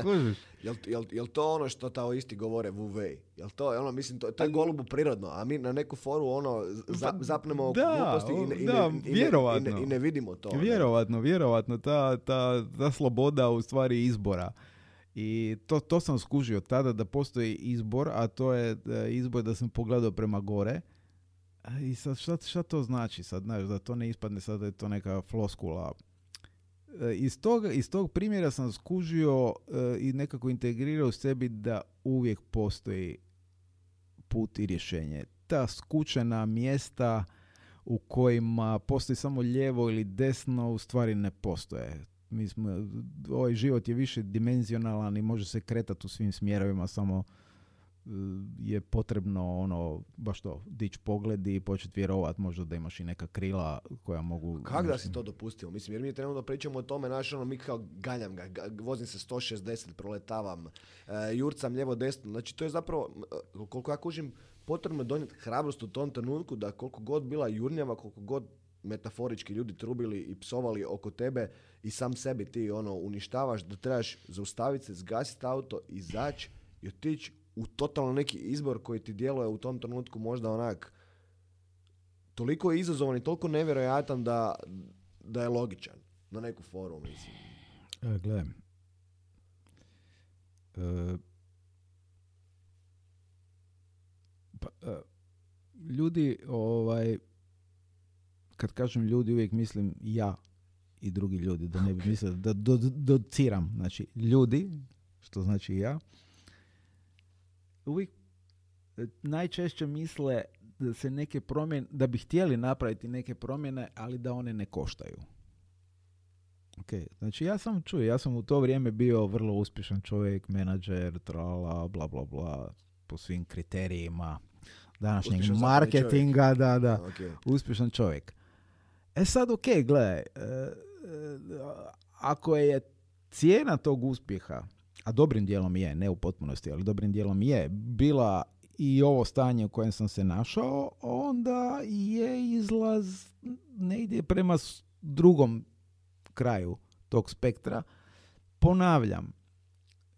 Skužiš? Jel, jel, jel to ono što tao isti govore Vuvej? Jel to, ono, mislim, to, to je golubu prirodno, a mi na neku foru ono, za, pa, zapnemo da, gluposti i ne, da, i, ne, i, ne, vidimo to. Vjerovatno, vjerovatno, ta, ta, ta sloboda u stvari izbora. I to, to sam skužio tada da postoji izbor, a to je izbor da sam pogledao prema gore. I sad šta, šta to znači sad, znaš, da to ne ispadne sad da je to neka floskula E, iz tog, iz tog primjera sam skužio e, i nekako integrirao u sebi da uvijek postoji put i rješenje. Ta skučena mjesta u kojima postoji samo lijevo ili desno u stvari ne postoje. Mi smo, ovaj život je više dimenzionalan i može se kretati u svim smjerovima, samo je potrebno ono baš to dići pogled i početi vjerovat možda da imaš i neka krila koja mogu... Kako da si to dopustio? Mislim, jer mi trenutno pričamo o tome, naš ono, mi kao ganjam ga, vozim se 160, proletavam, uh, jurcam lijevo desno, znači to je zapravo, uh, koliko ja kužim, potrebno je donijeti hrabrost u tom trenutku da koliko god bila jurnjava, koliko god metaforički ljudi trubili i psovali oko tebe i sam sebi ti ono uništavaš, da trebaš zaustaviti se, zgasiti auto, izaći i otići u totalno neki izbor koji ti djeluje u tom trenutku možda onak toliko je izazovan i toliko nevjerojatan da, da je logičan na neku foru, mislim. E, gledaj. E, pa, e, ljudi, ovaj, kad kažem ljudi, uvijek mislim ja i drugi ljudi, da ne bi mislili da do, dociram. Znači, ljudi, što znači ja, uvijek e, najčešće misle da se neke promjene, da bi htjeli napraviti neke promjene, ali da one ne koštaju. Ok, znači ja sam čuo, ja sam u to vrijeme bio vrlo uspješan čovjek, menadžer, trala, bla bla bla, po svim kriterijima današnjeg uspješan marketinga, da, da, uspješan čovjek. E sad, ok, gledaj, e, e, ako je cijena tog uspjeha a dobrim dijelom je, ne u potpunosti, ali dobrim dijelom je, bila i ovo stanje u kojem sam se našao, onda je izlaz negdje prema drugom kraju tog spektra. Ponavljam,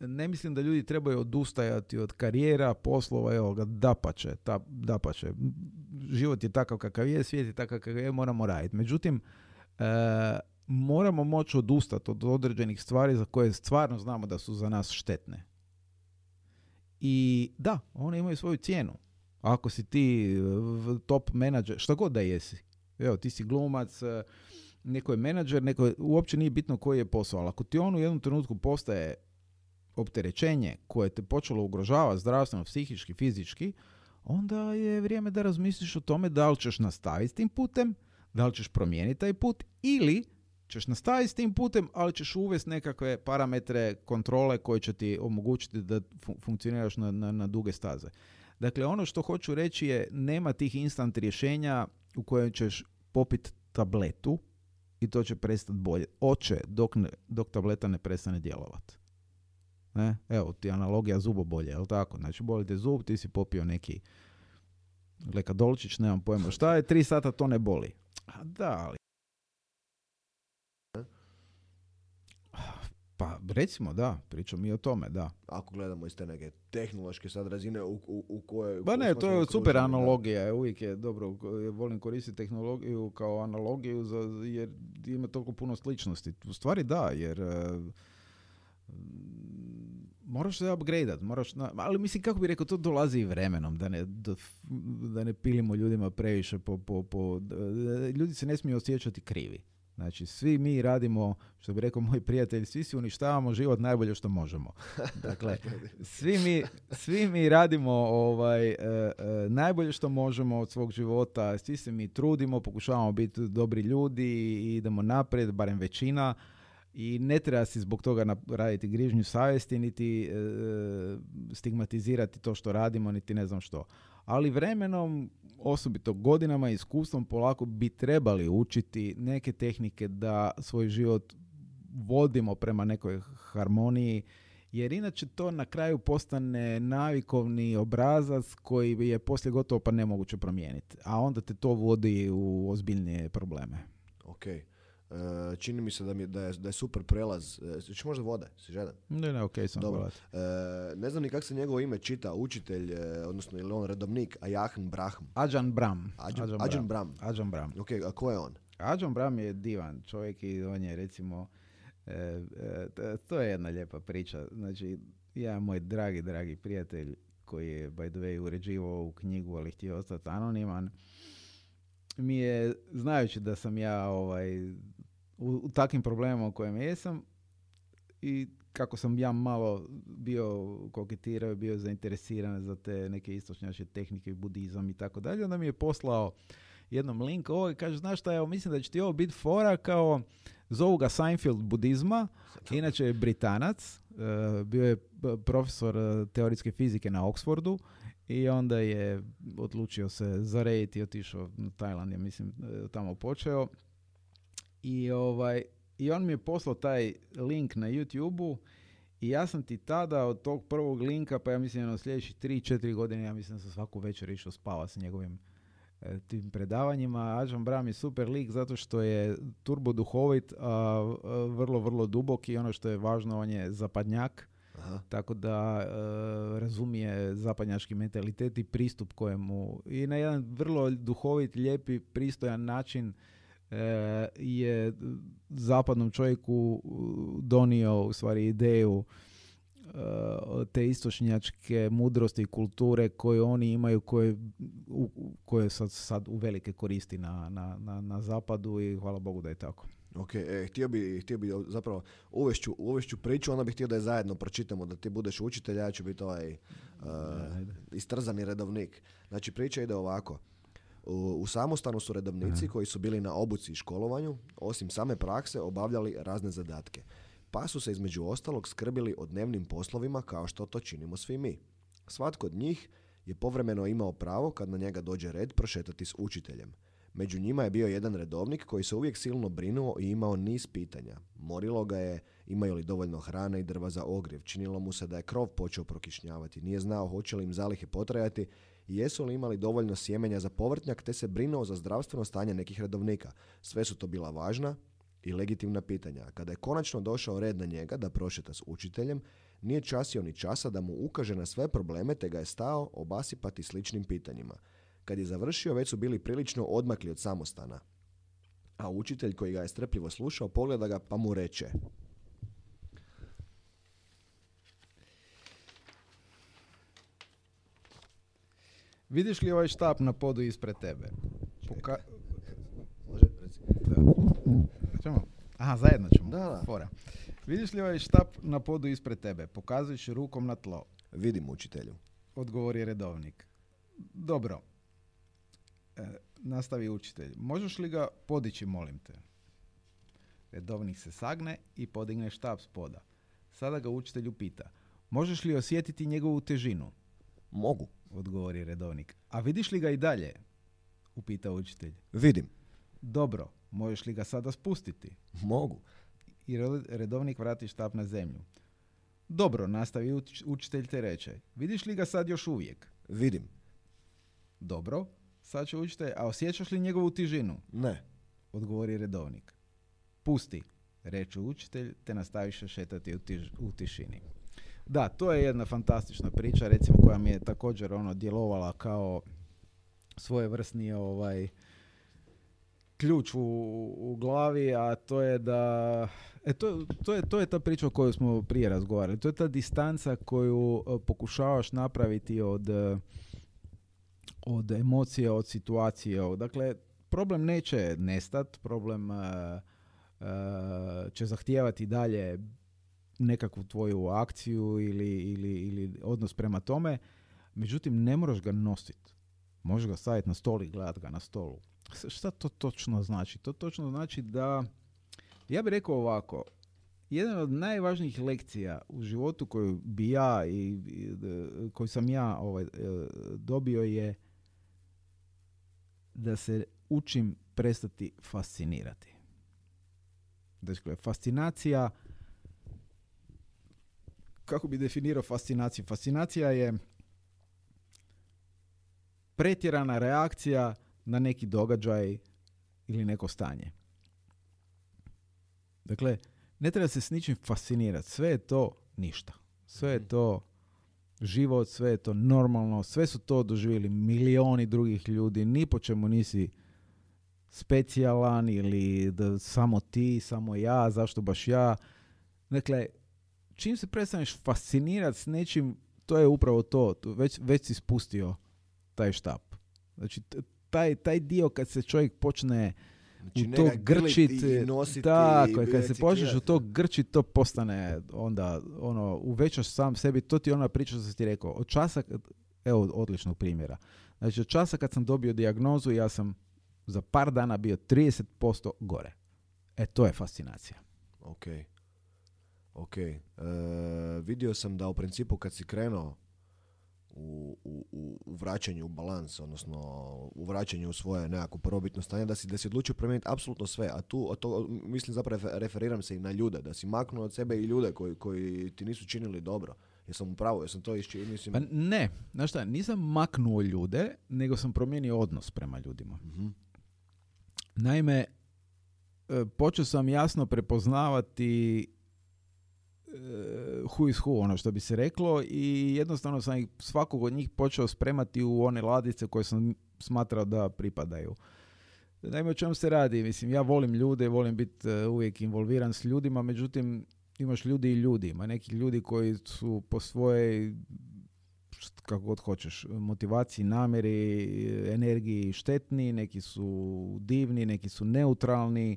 ne mislim da ljudi trebaju odustajati od karijera, poslova, evo ga, dapače, ta, dapače. Život je takav kakav je, svijet je takav kakav je, moramo raditi. Međutim, e, moramo moći odustati od određenih stvari za koje stvarno znamo da su za nas štetne. I da, one imaju svoju cijenu. Ako si ti top menadžer, šta god da jesi, evo ti si glumac, e, neko je menadžer, neko je, uopće nije bitno koji je posao, ali ako ti on u jednom trenutku postaje opterećenje koje te počelo ugrožavati zdravstveno, psihički, fizički, onda je vrijeme da razmisliš o tome da li ćeš nastaviti s tim putem, da li ćeš promijeniti taj put ili ćeš nastaviti s tim putem, ali ćeš uvesti nekakve parametre kontrole koje će ti omogućiti da funkcioniraš na, na, na duge staze. Dakle, ono što hoću reći je nema tih instant rješenja u kojem ćeš popiti tabletu i to će prestati bolje. Oće dok, dok tableta ne prestane djelovati. Ne? Evo ti analogija zubobolje, jel tako? Znači boli te zub, ti si popio neki lekadolčić, nemam pojma šta je, tri sata to ne boli. A da, ali... Pa recimo da, pričam i o tome, da. Ako gledamo iz te neke tehnološke sad razine u, u, u koje... Ba ne, to je super analogija, uvijek je dobro, volim koristiti tehnologiju kao analogiju za, jer ima toliko puno sličnosti. U stvari da, jer moraš se upgradeat, moraš, na, ali mislim kako bi rekao, to dolazi i vremenom, da ne, da ne pilimo ljudima previše po, po, po, ljudi se ne smiju osjećati krivi. Znači, svi mi radimo, što bi rekao moj prijatelj, svi si uništavamo život najbolje što možemo. Dakle, svi mi, svi mi radimo ovaj, e, e, najbolje što možemo od svog života, svi se mi trudimo, pokušavamo biti dobri ljudi i idemo naprijed, barem većina, i ne treba si zbog toga raditi grižnju savjesti, niti e, stigmatizirati to što radimo, niti ne znam što. Ali vremenom, osobito godinama i iskustvom, polako bi trebali učiti neke tehnike da svoj život vodimo prema nekoj harmoniji, jer inače to na kraju postane navikovni obrazac koji je poslije gotovo pa nemoguće promijeniti. A onda te to vodi u ozbiljnije probleme. Ok. E, čini mi se da, mi, da, je, da je super prelaz. Uh, možda vode? Si žedan? Ne, ne, okej sam Dobro. Uh, ne znam ni kako se njegovo ime čita, učitelj, odnosno ili on redovnik, Ajahn Brahm. Ajan Bram. Ajan, Ajan Bram. Ajan Bram. Ok, a ko je on? Ajan Bram je divan čovjek i on je recimo, to je jedna lijepa priča. Znači, ja moj dragi, dragi prijatelj koji je, by the way, uređivao u knjigu, ali htio ostati anoniman, mi je, znajući da sam ja ovaj, u, u takvim problemima u kojem jesam i kako sam ja malo bio koketirao, bio zainteresiran za te neke istočnjače tehnike, budizam i tako dalje, onda mi je poslao jednom link ovo i kaže, znaš šta, evo, mislim da će ti ovo biti fora kao zovu ga Seinfeld budizma, inače je Britanac, uh, bio je profesor uh, teorijske fizike na Oxfordu i onda je odlučio se zarediti i otišao na Tajland, ja mislim, uh, tamo počeo i, ovaj, I on mi je poslao taj link na YouTube-u i ja sam ti tada od tog prvog linka, pa ja mislim na sljedećih 3-4 godine, ja mislim da sam svaku večer išao spava s njegovim e, tim predavanjima. Ađan Bram je super lik zato što je turbo duhovit, a, vrlo, vrlo dubok i ono što je važno, on je zapadnjak. Aha. Tako da e, razumije zapadnjački mentalitet i pristup kojemu i na jedan vrlo duhovit, lijepi, pristojan način je zapadnom čovjeku donio u stvari ideju e, te istočnjačke mudrosti i kulture koje oni imaju, koje, koje sad, sad u velike koristi na, na, na, na zapadu i hvala Bogu da je tako. Ok, e, htio, bi, htio bi zapravo uvešću, uvešću priču, onda bih htio da je zajedno pročitamo, da ti budeš učitelj, ja ću biti ovaj uh, istrzani redovnik. Znači priča ide ovako. U, samostanu su redovnici koji su bili na obuci i školovanju, osim same prakse, obavljali razne zadatke. Pa su se između ostalog skrbili o dnevnim poslovima kao što to činimo svi mi. Svatko od njih je povremeno imao pravo kad na njega dođe red prošetati s učiteljem. Među njima je bio jedan redovnik koji se uvijek silno brinuo i imao niz pitanja. Morilo ga je imaju li dovoljno hrane i drva za ogrjev. Činilo mu se da je krov počeo prokišnjavati. Nije znao hoće li im zalihe potrajati jesu li imali dovoljno sjemenja za povrtnjak te se brinuo za zdravstveno stanje nekih redovnika. Sve su to bila važna i legitimna pitanja. Kada je konačno došao red na njega da prošeta s učiteljem, nije časio ni časa da mu ukaže na sve probleme te ga je stao obasipati sličnim pitanjima. Kad je završio, već su bili prilično odmakli od samostana. A učitelj koji ga je strpljivo slušao pogleda ga pa mu reče Vidiš li ovaj štap na podu ispred tebe? Poka- Čemo? Aha, zajedno ćemo. Da, da. Fora. Vidiš li ovaj štap na podu ispred tebe? Pokazuješ rukom na tlo. Vidim učitelju. Odgovori redovnik. Dobro. E, nastavi učitelj. Možeš li ga podići, molim te? Redovnik se sagne i podigne štap s poda. Sada ga učitelj upita. Možeš li osjetiti njegovu težinu? Mogu. Odgovori redovnik. A vidiš li ga i dalje? Upita učitelj. Vidim. Dobro, možeš li ga sada spustiti? Mogu. I re- redovnik vrati štap na zemlju. Dobro, nastavi uč- učitelj te reče. Vidiš li ga sad još uvijek? Vidim. Dobro, sad će učitelj, a osjećaš li njegovu težinu? Ne. Odgovori redovnik. Pusti, reče učitelj, te nastaviš šetati u, tiž- u tišini. Da, to je jedna fantastična priča, recimo koja mi je također ono djelovala kao svojevrsni ovaj ključ u, u glavi, a to je da e, to, to, je, to je ta priča o kojoj smo prije razgovarali. To je ta distanca koju e, pokušavaš napraviti od e, od emocije, od situacije. Dakle, problem neće nestat, problem e, će zahtijevati dalje nekakvu tvoju akciju ili, ili, ili odnos prema tome, međutim ne moraš ga nositi. Možeš ga staviti na stol i gledat ga na stolu. Šta to točno znači? To točno znači da, ja bih rekao ovako, jedan od najvažnijih lekcija u životu koju bi ja i, i koju sam ja ovaj, e, dobio je da se učim prestati fascinirati. Dakle, fascinacija kako bi definirao fascinaciju? Fascinacija je pretjerana reakcija na neki događaj ili neko stanje. Dakle, ne treba se s ničim fascinirati. Sve je to ništa. Sve je to život, sve je to normalno, sve su to doživjeli milioni drugih ljudi, ni po čemu nisi specijalan ili da samo ti, samo ja, zašto baš ja. Dakle, čim se prestaneš fascinirati s nečim, to je upravo to, već, već si spustio taj štap. Znači, taj, taj dio kad se čovjek počne Znači, u to grčit, i nositi tako i je, kad se počneš u to grčit, to postane onda, ono, uvećaš sam sebi, to ti je ona priča što sam ti rekao, od časa, evo odličnog primjera, znači od časa kad sam dobio dijagnozu, ja sam za par dana bio 30% gore. E, to je fascinacija. Ok. Ok. E, vidio sam da u principu kad si krenuo u, u, u, vraćanju u balans, odnosno u vraćanju u svoje nekako prvobitno stanje, da si, da si odlučio promijeniti apsolutno sve. A tu, a to, mislim zapravo refer- referiram se i na ljude, da si maknuo od sebe i ljude koji, koji ti nisu činili dobro. Jesam u pravu, jesam to iščinio, mislim... Pa ne, znaš šta, nisam maknuo ljude, nego sam promijenio odnos prema ljudima. Mhm. Naime, e, počeo sam jasno prepoznavati e, who is who, ono što bi se reklo, i jednostavno sam ih, svakog od njih počeo spremati u one ladice koje sam smatrao da pripadaju. Naime, o čemu se radi? Mislim, ja volim ljude, volim biti e, uvijek involviran s ljudima, međutim, imaš ljudi i ljudi. Ima neki ljudi koji su po svojoj št- kako god hoćeš, motivaciji, namjeri, energiji štetni, neki su divni, neki su neutralni,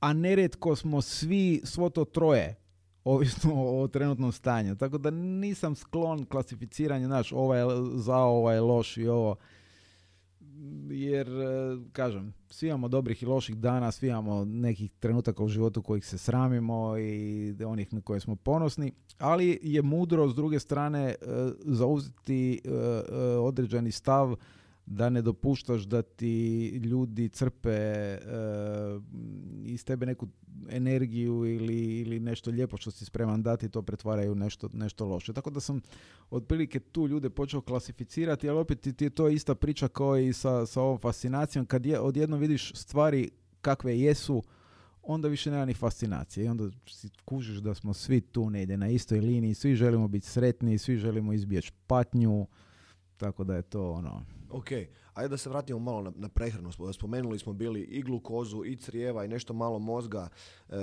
a nerijetko smo svi, svo to troje, ovisno o trenutnom stanju. Tako da nisam sklon klasificiranju, znaš, ovaj za, ovaj loš i ovo. Jer, e, kažem, svi imamo dobrih i loših dana, svi imamo nekih trenutaka u životu kojih se sramimo i onih na koje smo ponosni, ali je mudro s druge strane e, zauzeti e, određeni stav da ne dopuštaš da ti ljudi crpe e, iz tebe neku energiju ili, ili nešto lijepo što si spreman dati, to pretvaraju nešto, nešto loše. Tako da sam otprilike tu ljude počeo klasificirati, ali opet ti je to ista priča kao i sa, sa ovom fascinacijom. Kad je, odjedno vidiš stvari kakve jesu, onda više nema ni fascinacije i onda si kužiš da smo svi tu negdje na istoj liniji, svi želimo biti sretni, svi želimo izbjeći patnju, tako da je to ono... Ok, ajde da se vratimo malo na, na prehranu. Spomenuli smo bili i glukozu, i crijeva, i nešto malo mozga. E,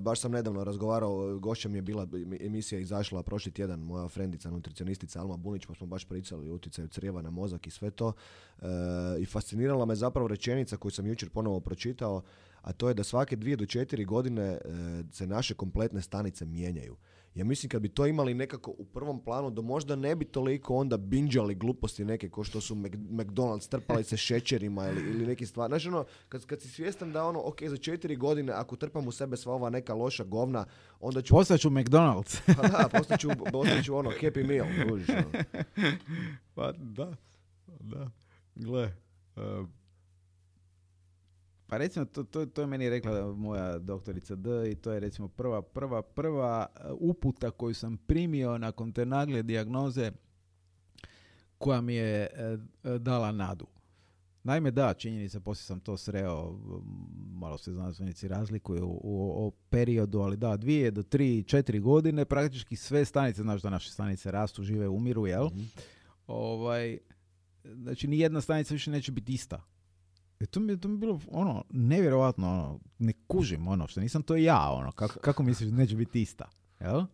baš sam nedavno razgovarao, gošća mi je bila emisija izašla prošli tjedan, moja frendica, nutricionistica Alma Bunić, pa smo baš pričali o utjecaju crijeva na mozak i sve to. E, I fascinirala me zapravo rečenica koju sam jučer ponovo pročitao, a to je da svake dvije do četiri godine e, se naše kompletne stanice mijenjaju. Ja mislim kad bi to imali nekako u prvom planu, da možda ne bi toliko onda binđali gluposti neke ko što su McDonald's trpali se šećerima ili, ili neki stvari. Znači ono, kad, kad si svjestan da ono, ok, za četiri godine ako trpam u sebe sva ova neka loša govna, onda ću... Postaću McDonald's. pa da, postaću, postaću ono, Happy Meal, ono. Pa da, da. Gle, uh, pa recimo, to, to, to je meni rekla moja doktorica D i to je recimo prva, prva, prva uh, uputa koju sam primio nakon te nagle dijagnoze koja mi je uh, uh, dala nadu. Naime, da, činjenica, poslije sam to sreo, malo se znanstvenici razlikuju u, u, periodu, ali da, dvije do tri, četiri godine, praktički sve stanice, znaš da naše stanice rastu, žive, umiru, jel? mm Ovaj, znači, ni jedna stanica više neće biti ista. I e, to mi, je, to mi bilo ono, nevjerovatno, ono, ne kužim, ono, što nisam to ja, ono, kako, kako misliš neće biti ista, jel?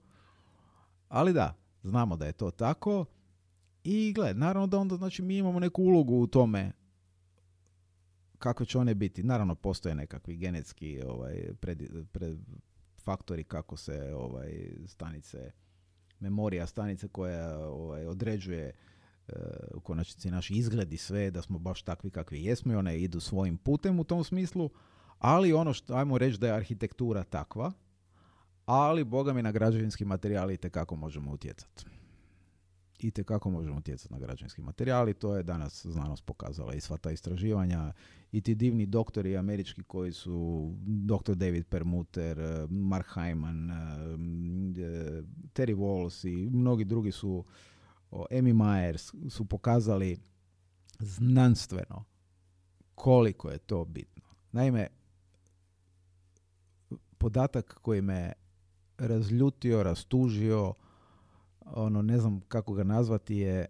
Ali da, znamo da je to tako i gled, naravno da onda, znači, mi imamo neku ulogu u tome kako će one biti. Naravno, postoje nekakvi genetski ovaj, pred, pred faktori kako se ovaj, stanice, memorija stanice koja ovaj, određuje u konačnici naši izgledi sve, da smo baš takvi kakvi jesmo i one idu svojim putem u tom smislu, ali ono što, ajmo reći da je arhitektura takva, ali boga mi na građevinski materijal i kako možemo utjecati. I kako možemo utjecati na građevinski materijal i to je danas znanost pokazala i sva ta istraživanja i ti divni doktori američki koji su dr. David Permuter, Mark Hyman, eh, Terry Walls i mnogi drugi su o Amy Myers su pokazali znanstveno koliko je to bitno. Naime, podatak koji me razljutio, rastužio, ono ne znam kako ga nazvati je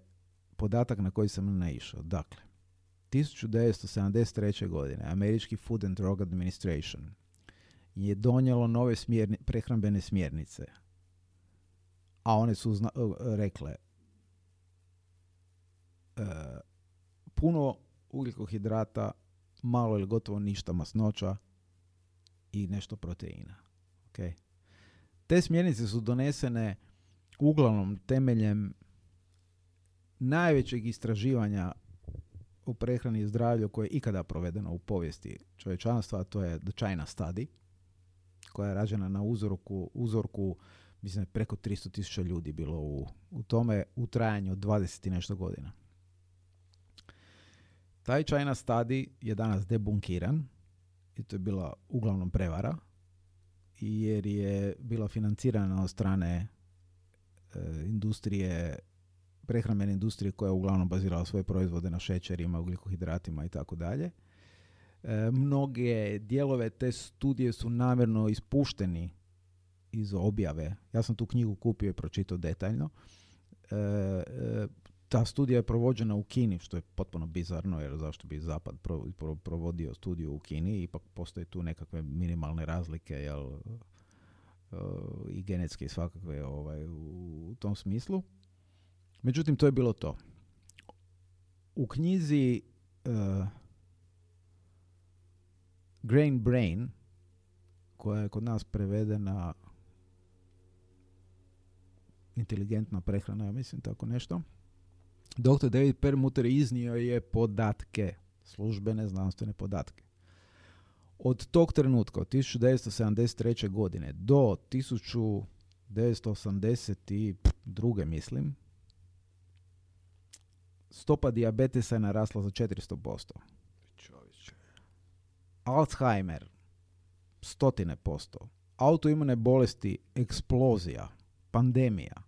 podatak na koji sam naišao. Dakle, 1973. godine Američki Food and Drug Administration je donijelo nove smjerni, prehrambene smjernice, a one su rekle E, puno ugljikohidrata, malo ili gotovo ništa masnoća i nešto proteina. Okay. Te smjernice su donesene uglavnom temeljem najvećeg istraživanja u prehrani i zdravlju koje je ikada provedeno u povijesti čovječanstva, a to je The China Study, koja je rađena na uzorku, uzorku mislim preko 300 tisuća ljudi bilo u, u tome u trajanju od 20 i nešto godina. Taj China Study je danas debunkiran i to je bila uglavnom prevara jer je bila financirana od strane e, industrije prehrambene industrije koja je uglavnom bazirala svoje proizvode na šećerima, ugljikohidratima i tako dalje. E, mnoge dijelove te studije su namjerno ispušteni iz objave. Ja sam tu knjigu kupio i pročitao detaljno. E, ta studija je provođena u Kini, što je potpuno bizarno, jer zašto bi Zapad provodio studiju u Kini, ipak postoje tu nekakve minimalne razlike, jel, uh, i genetske i svakakve ovaj, u, tom smislu. Međutim, to je bilo to. U knjizi uh, Grain Brain, koja je kod nas prevedena inteligentna prehrana, ja mislim tako nešto, Dr. David Permuter iznio je podatke, službene znanstvene podatke. Od tog trenutka, od 1973. godine do 1982. mislim, stopa dijabetesa je narasla za 400%. Čovječe. Alzheimer, stotine posto. Autoimune bolesti, eksplozija, pandemija.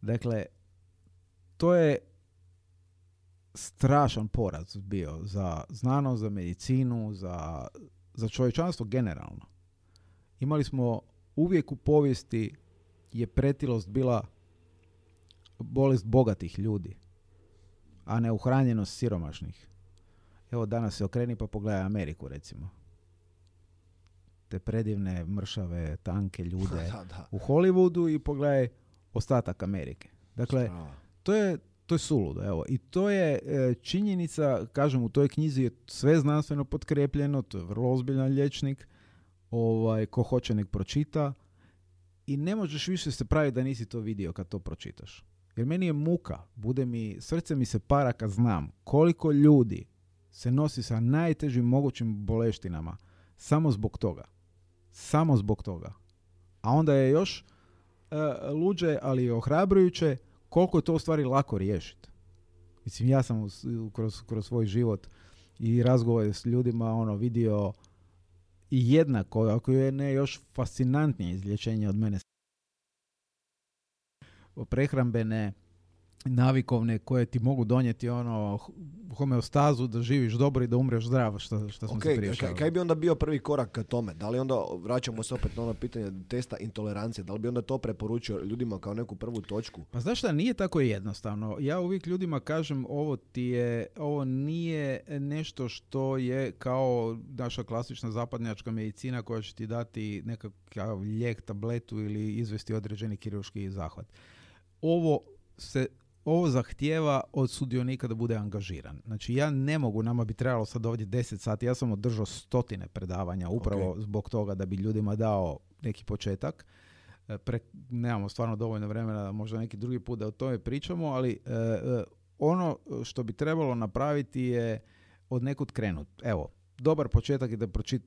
Dakle, to je strašan poraz bio za znanost, za medicinu, za, za čovječanstvo generalno. Imali smo uvijek u povijesti je pretilost bila bolest bogatih ljudi, a ne uhranjenost siromašnih. Evo danas se okreni pa pogledaj Ameriku recimo. Te predivne, mršave, tanke ljude Da, da. u Hollywoodu i pogledaj ostatak Amerike. Dakle, Strava. to je to je suludo, evo. I to je e, činjenica, kažem, u toj knjizi je sve znanstveno potkrepljeno, to je vrlo ozbiljan liječnik, ovaj, ko hoće nek pročita i ne možeš više se praviti da nisi to vidio kad to pročitaš. Jer meni je muka, bude mi, srce mi se para kad znam koliko ljudi se nosi sa najtežim mogućim boleštinama samo zbog toga. Samo zbog toga. A onda je još e, luđe, ali i ohrabrujuće koliko je to u stvari lako riješiti. Mislim, ja sam kroz, kroz svoj život i razgovore s ljudima ono vidio i jednako, ako je ne još fascinantnije izlječenje od mene prehrambene navikovne koje ti mogu donijeti ono homeostazu da živiš dobro i da umreš zdrav što, što smo Ok, se prije kaj, kaj bi onda bio prvi korak ka tome? Da li onda, vraćamo se opet na ono pitanje testa intolerancije, da li bi onda to preporučio ljudima kao neku prvu točku? Pa znaš šta, nije tako jednostavno. Ja uvijek ljudima kažem ovo ti je, ovo nije nešto što je kao naša klasična zapadnjačka medicina koja će ti dati nekakav lijek, tabletu ili izvesti određeni kirurški zahvat. Ovo se ovo zahtijeva od sudionika da bude angažiran. Znači ja ne mogu, nama bi trebalo sad ovdje 10 sati, ja sam održao stotine predavanja upravo Ok. zbog toga da bi ljudima dao neki početak. E, Pre, nemamo stvarno dovoljno vremena, možda neki drugi put da o tome pričamo, ali e, e, ono što bi trebalo napraviti je od nekud krenut. Evo, dobar početak je da, pročit,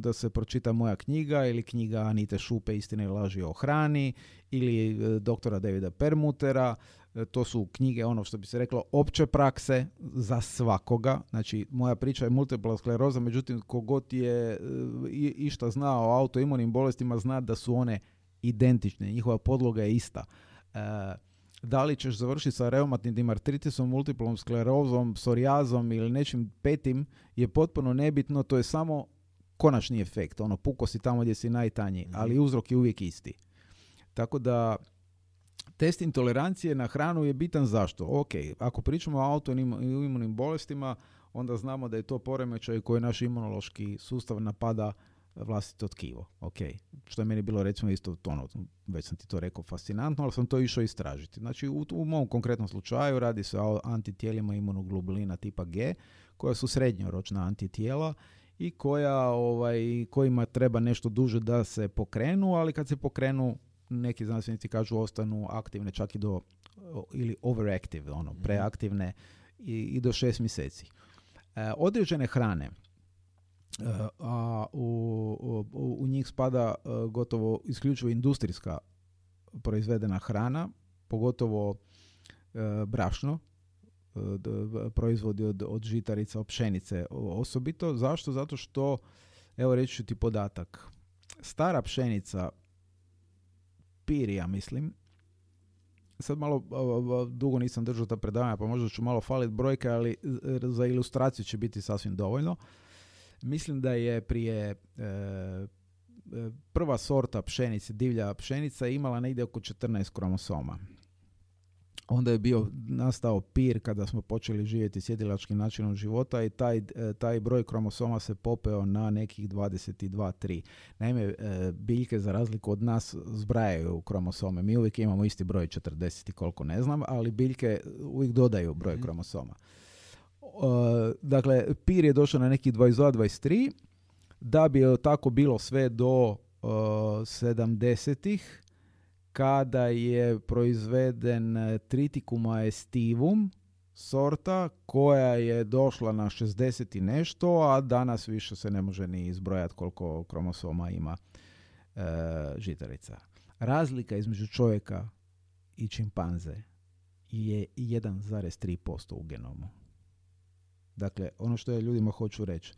da se pročita moja knjiga ili knjiga Anite Šupe Istine i laži o hrani ili e, doktora Davida Permutera. E, To su knjige, ono što bi se reklo, opće prakse za svakoga. Znači, moja priča je multipla skleroza, međutim, kogod je e, išta zna o autoimunim bolestima, zna da su one identične, njihova podloga je ista. E, da li ćeš završiti sa reumatnim artritisom, multiplom sklerozom, psorijazom ili nečim petim je potpuno nebitno, to je samo konačni efekt, ono puko si tamo gdje si najtanji, ali uzrok je uvijek isti. Tako da test intolerancije na hranu je bitan zašto? Ok, ako pričamo o autoimunim bolestima, onda znamo da je to poremećaj koji naš imunološki sustav napada vlastito tkivo. Ok, što je meni bilo recimo isto ono, već sam ti to rekao, fascinantno, ali sam to išao istražiti. Znači u, u mom konkretnom slučaju radi se o antitijelima imunoglobulina tipa G, koja su srednjoročna antitijela i koja, ovaj, kojima treba nešto duže da se pokrenu, ali kad se pokrenu, neki znanstvenici kažu ostanu aktivne čak i do, ili overactive, ono, preaktivne i, i do šest mjeseci. E, određene hrane, E, a u, u, u njih spada e, gotovo isključivo industrijska proizvedena hrana, pogotovo e, brašno, proizvodi od, od žitarica, od pšenice osobito. Zašto? Zato što, evo reći ću ti podatak, stara pšenica, pirija mislim, sad malo dugo nisam držao ta predavanja, pa možda ću malo falit brojke, ali za ilustraciju će biti sasvim dovoljno. Mislim da je prije e, e, prva sorta pšenice, divlja pšenica, imala negdje oko 14 kromosoma. Onda je bio nastao pir kada smo počeli živjeti sjedilačkim načinom života i taj, e, taj broj kromosoma se popeo na nekih 22-3. Naime, e, biljke za razliku od nas zbrajaju kromosome. Mi uvijek imamo isti broj 40 i koliko ne znam, ali biljke uvijek dodaju broj kromosoma. Uh, dakle, pir je došao na nekih 22-23, da bi tako bilo sve do uh, 70-ih, kada je proizveden eh, Triticum aestivum, sorta koja je došla na 60 i nešto, a danas više se ne može ni izbrojati koliko kromosoma ima e, žitarica. Razlika između čovjeka i čimpanze je 1,3% u genomu. Dakle, ono što ja ljudima hoću reći,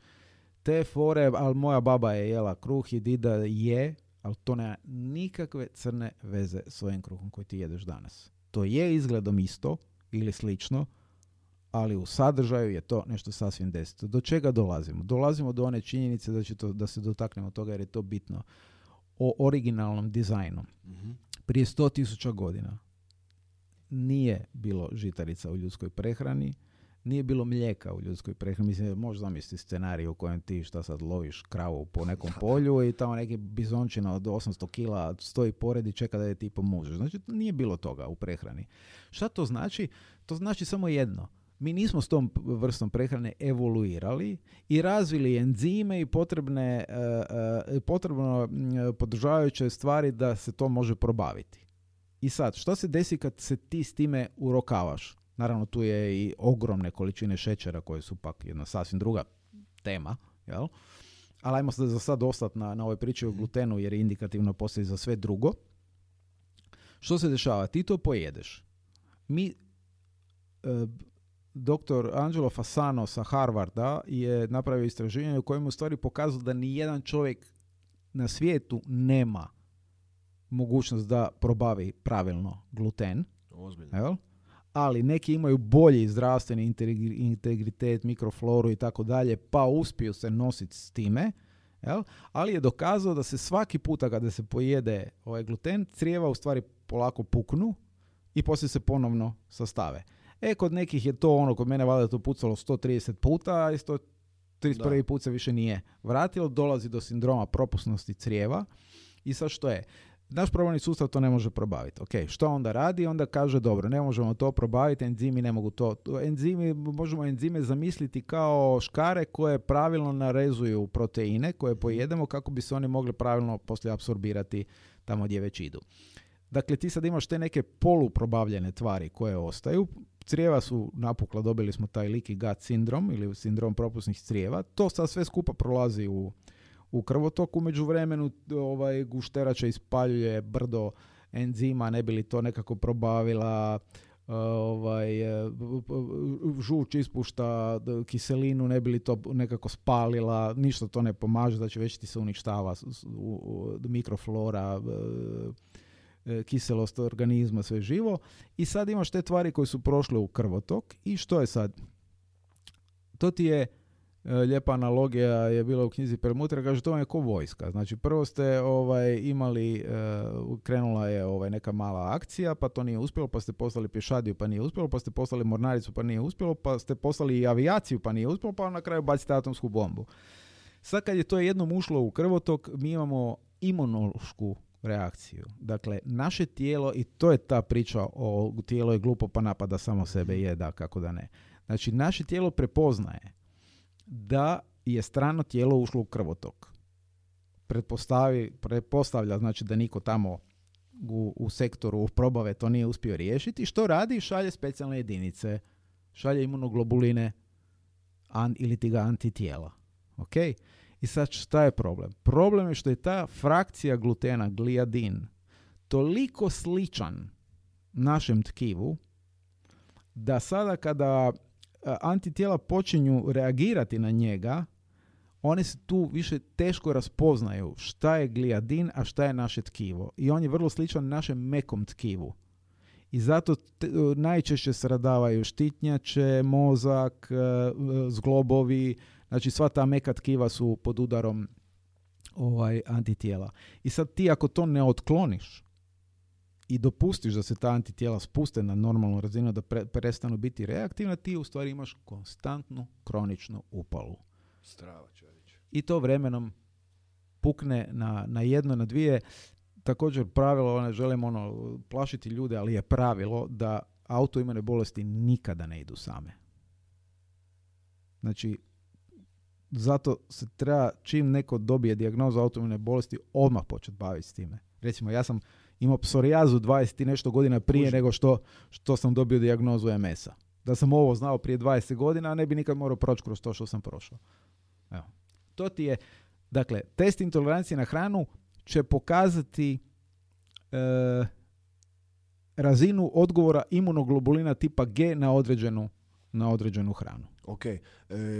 te fore, ali moja baba je jela kruh i dida je, ali to nema nikakve crne veze s ovim kruhom koji ti jedeš danas. To je izgledom isto ili slično, ali u sadržaju je to nešto sasvim deseto. Do čega dolazimo? Dolazimo do one činjenice da, će to, da se dotaknemo toga jer je to bitno. O originalnom dizajnu. Mhm. Prije 100.000 godina nije bilo žitarica u ljudskoj prehrani, nije bilo mlijeka u ljudskoj prehrani. Mislim, možeš zamisliti scenarij u kojem ti šta sad loviš kravu po nekom polju i tamo neki bizončina od 800 kila stoji pored i čeka da je ti pomužeš. Znači, nije bilo toga u prehrani. Šta to znači? To znači samo jedno. Mi nismo s tom vrstom prehrane evoluirali i razvili enzime i potrebne, e, e, potrebno podržavajuće stvari da se to može probaviti. I sad, što se desi kad se ti s time urokavaš? Naravno, tu je i ogromne količine šećera koje su pak jedna sasvim druga tema, jel? Ali ajmo se za sad ostati na, na ovoj priči o glutenu jer je indikativno postoji za sve drugo. Što se dešava? Ti to pojedeš. Mi, e, doktor Angelo Fasano sa Harvarda je napravio istraživanje u kojem u stvari pokazao da ni jedan čovjek na svijetu nema mogućnost da probavi pravilno gluten, Ozbiljno. jel? Ali neki imaju bolji zdravstveni integri- integritet, mikrofloru i tako dalje, pa uspiju se nositi s time, jel? ali je dokazao da se svaki puta kada se pojede ovaj gluten, crijeva u stvari polako puknu i poslije se ponovno sastave. E, kod nekih je to ono, kod mene valjda to pucalo 130 puta, a i 131. Da. put se više nije vratilo, dolazi do sindroma propusnosti crijeva i sad što je? Naš probavni sustav to ne može probaviti. Ok, što onda radi? Onda kaže, dobro, ne možemo to probaviti, enzimi ne mogu to. Enzimi, možemo enzime zamisliti kao škare koje pravilno narezuju proteine koje pojedemo kako bi se oni mogli pravilno poslije apsorbirati tamo gdje već idu. Dakle, ti sad imaš te neke poluprobavljene tvari koje ostaju. Crijeva su napukla, dobili smo taj leaky gut sindrom ili sindrom propusnih crijeva. To sad sve skupa prolazi u, u krvotoku. Među vremenu ovaj, gušterača ispaljuje brdo enzima, ne bi li to nekako probavila, ovaj, e, žuč ispušta kiselinu, ne bi li to nekako spalila, ništa to ne pomaže, znači već ti se uništava mikroflora, e, e, kiselost organizma, sve živo. I sad imaš te tvari koje su prošle u krvotok i što je sad? To ti je lijepa analogija je bila u knjizi Permutra, kaže to vam je ko vojska. Znači prvo ste ovaj imali, e, krenula je ovaj neka mala akcija, pa to nije uspjelo, pa ste poslali pješadiju, pa nije uspjelo, pa ste poslali mornaricu, pa nije uspjelo, pa ste poslali i avijaciju, pa nije uspjelo, pa na kraju bacite atomsku bombu. Sad kad je to jednom ušlo u krvotok, mi imamo imunološku reakciju. Dakle, naše tijelo, i to je ta priča o tijelo je glupo pa napada samo sebe, je da, kako da ne. Znači, naše tijelo prepoznaje da je strano tijelo ušlo u krvotok. Pretpostavi, pretpostavlja znači da niko tamo u, u sektoru probave to nije uspio riješiti. Što radi? Šalje specijalne jedinice. Šalje imunoglobuline an, ili ti ga antitijela. Ok? I sad šta je problem? Problem je što je ta frakcija glutena, gliadin, toliko sličan našem tkivu da sada kada antitijela počinju reagirati na njega, one se tu više teško raspoznaju šta je gliadin, a šta je naše tkivo. I on je vrlo sličan našem mekom tkivu. I zato te- najčešće stradavaju štitnjače, mozak, e, e, zglobovi, znači sva ta meka tkiva su pod udarom ovaj antitijela. I sad ti ako to ne otkloniš i dopustiš da se ta antitijela spuste na normalnu razinu, da pre- prestanu biti reaktivna, ti u stvari imaš konstantnu kroničnu upalu. Strava čovječ. I to vremenom pukne na, na jedno, na dvije. Također pravilo, ne želim ono plašiti ljude, ali je pravilo da autoimune bolesti nikada ne idu same. Znači, zato se treba, čim neko dobije dijagnozu autoimune bolesti, odmah početi baviti s time. Recimo, ja sam imao psorijazu 20 i nešto godina prije Kužim. nego što, što sam dobio dijagnozu MS-a. Da sam ovo znao prije 20 godina, ne bi nikad morao proći kroz to što sam prošao. Evo. To ti je, dakle, test intolerancije na hranu će pokazati e, razinu odgovora imunoglobulina tipa G na određenu, na određenu hranu. Ok, e,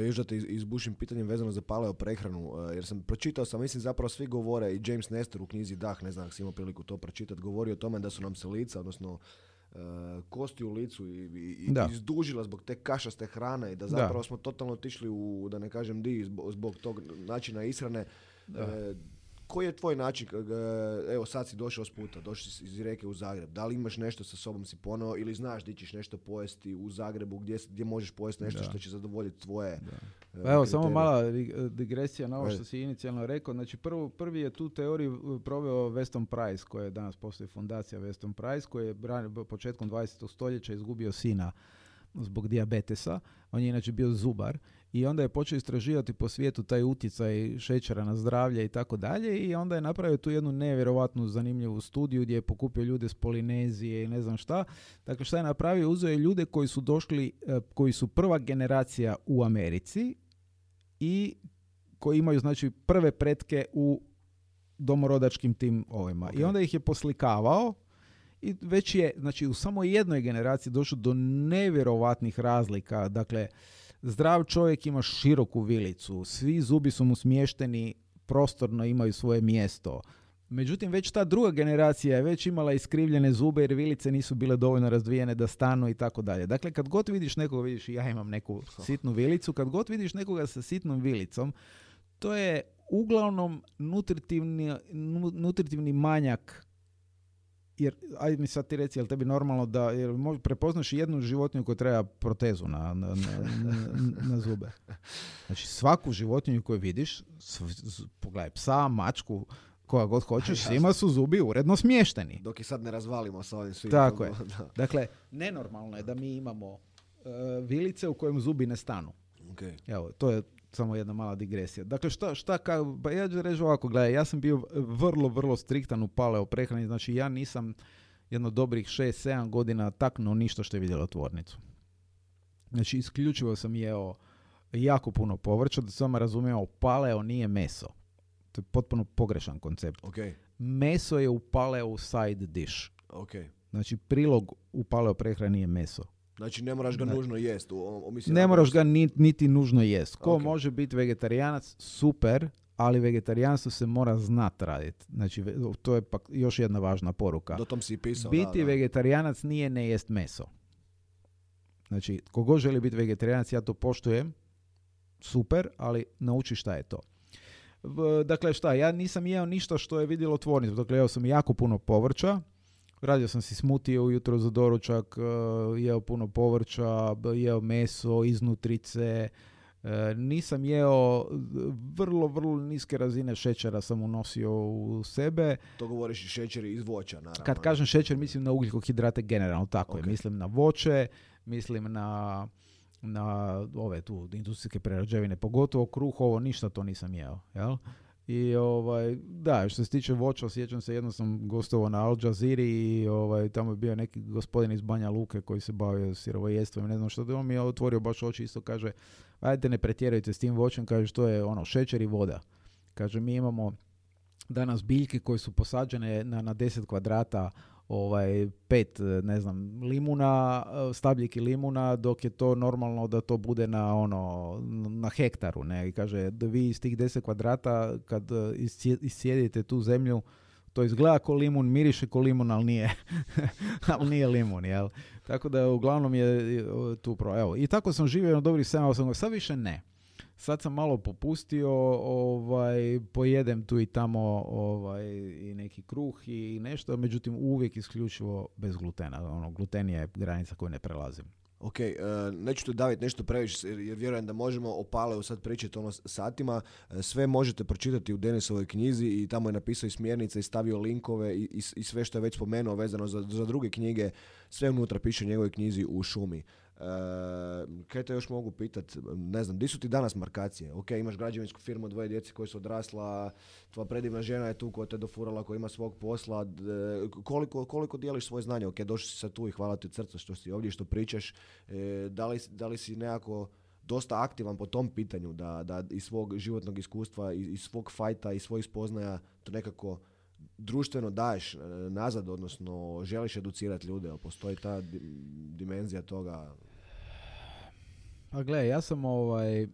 još da te izbušim pitanjem vezano za paleo prehranu, e, jer sam pročitao sam, mislim zapravo svi govore i James Nestor u knjizi Dah, ne znam ako si imao priliku to pročitati, govori o tome da su nam se lica, odnosno e, kosti u licu i, i, izdužila zbog te kašaste hrane i da zapravo smo totalno otišli u, da ne kažem di, zbog, zbog tog načina ishrane. E, koji je tvoj način, evo sad si došao s puta, došao si iz Rijeke u Zagreb, da li imaš nešto sa sobom si ponao ili znaš di ćeš nešto pojesti u Zagrebu gdje, gdje možeš pojesti nešto što će zadovoljiti tvoje e, Pa evo, samo mala digresija na ovo što si inicijalno rekao. Znači, prvo, prvi je tu teoriju proveo Weston Price, koja je danas postoji fundacija Weston Price, koji je početkom 20. stoljeća izgubio sina zbog dijabetesa. On je inače bio zubar i onda je počeo istraživati po svijetu taj utjecaj šećera na zdravlje i tako dalje i onda je napravio tu jednu nevjerojatnu zanimljivu studiju gdje je pokupio ljude s Polinezije i ne znam šta. Dakle, šta je napravio? Uzeo je ljude koji su došli, e, koji su prva generacija u Americi i koji imaju znači prve pretke u domorodačkim tim ovima. I onda ih je poslikavao i već je, znači u samo jednoj generaciji došlo do nevjerovatnih razlika. Dakle, Zdrav čovjek ima široku vilicu, svi zubi su mu smješteni, prostorno imaju svoje mjesto. Međutim, već ta druga generacija je već imala iskrivljene zube jer vilice nisu bile dovoljno razvijene da stanu i tako dalje. Dakle, kad god vidiš nekoga, vidiš ja imam neku sitnu vilicu, kad god vidiš nekoga sa sitnom vilicom, to je uglavnom nutritivni, nutritivni manjak jer, ajde mi sad ti reci, jel tebi normalno da, jer prepoznaš jednu životinju koja treba protezu na, na, na, na, zube. Znači svaku životinju koju vidiš, pogledaj, psa, mačku, koja god hoćeš, svima su zubi uredno smješteni. Dok i sad ne razvalimo sa ovim svim. Tako je. Dakle, nenormalno je da mi imamo uh, vilice u kojem zubi ne stanu. Okay. Evo, to je samo jedna mala digresija. Dakle, šta, šta ka, pa ja ću reći ovako, gledaj, ja sam bio vrlo, vrlo striktan u paleo prehrani, znači ja nisam jedno dobrih 6-7 godina taknuo ništa što je vidjelo tvornicu. Znači, isključivo sam jeo jako puno povrća, da sam razumio, paleo nije meso. To je potpuno pogrešan koncept. Okay. Meso je u paleo side dish. Okay. Znači, prilog u paleo prehrani je meso. Znači ne moraš ga nužno jest. ne moraš ga niti, nužno jest. Ko može biti vegetarijanac, super, ali vegetarijanstvo se mora znat raditi. Znači, to je pak još jedna važna poruka. Do tom si pisao. Biti vegetarianac nije ne jest meso. Znači, kogo želi biti vegetarijanac, ja to poštujem, super, ali nauči šta je to. Dakle, šta, ja nisam jeo ništa što je vidjelo tvornicu. Dakle, jeo sam jako puno povrća, Radio sam si smutio ujutro za doručak, e, jeo puno povrća, jeo meso, iznutrice, e, nisam jeo vrlo, vrlo niske razine šećera sam unosio u sebe. To govoriš i šećeri iz voća, naravno. Kad kažem šećer, mislim na ugljikohidrate generalno, tako je. Mislim na voće, mislim na na ove tu industrijske prerađevine, pogotovo kruh, ovo ništa to nisam jeo, jel? I ovaj, da, što se tiče voća, sjećam se, jedno sam gostovao na Al Jazeera i ovaj, tamo je bio neki gospodin iz Banja Luke koji se bavio sirovojestvom, ne znam što, on mi je otvorio baš oči isto, kaže, ajde ne pretjerajte s tim voćem, kaže, što je ono, šećer i voda. Kaže, mi imamo danas biljke koje su posađene na, na 10 kvadrata ovaj, pet, ne znam, limuna, stabljiki limuna, dok je to normalno da to bude na ono, na hektaru, ne, i kaže, da vi iz tih deset kvadrata, kad e, iscijedite tu zemlju, to izgleda ko limun, miriše ko limun, ali nije, ali nije limun, jel? Tako da uglavnom je tu pro... Evo, i tako sam živio na dobrih 7-8 sad više ne. Sad sam malo popustio, ovaj, pojedem tu i tamo ovaj, i neki kruh i nešto, međutim uvijek isključivo bez glutena. Ono, gluten je granica koju ne prelazim. Ok, uh, neću tu daviti nešto previše jer vjerujem da možemo o Paleu sad pričati ono satima. E, sve možete pročitati u Denisovoj knjizi i tamo je napisao i smjernice i stavio linkove i, i, sve što je već spomenuo vezano za, za druge knjige. Sve unutra piše u njegovoj knjizi u šumi. Uh, kaj te još mogu pitat, ne znam, di su ti danas markacije? Ok, imaš građevinsku firmu, dvoje djeci koji su odrasla, tvoja predivna žena je tu koja te dofurala, koja ima svog posla. koliko, koliko dijeliš svoje znanje? Ok, došli si sad tu i hvala ti od što si ovdje, što pričaš. E, da, li, da li si nekako dosta aktivan po tom pitanju, da, da iz svog životnog iskustva, iz, iz svog fajta, iz svojih spoznaja to nekako društveno daješ e, nazad, odnosno želiš educirati ljude, jel postoji ta di- dimenzija toga? A gle, ja sam ovaj... e,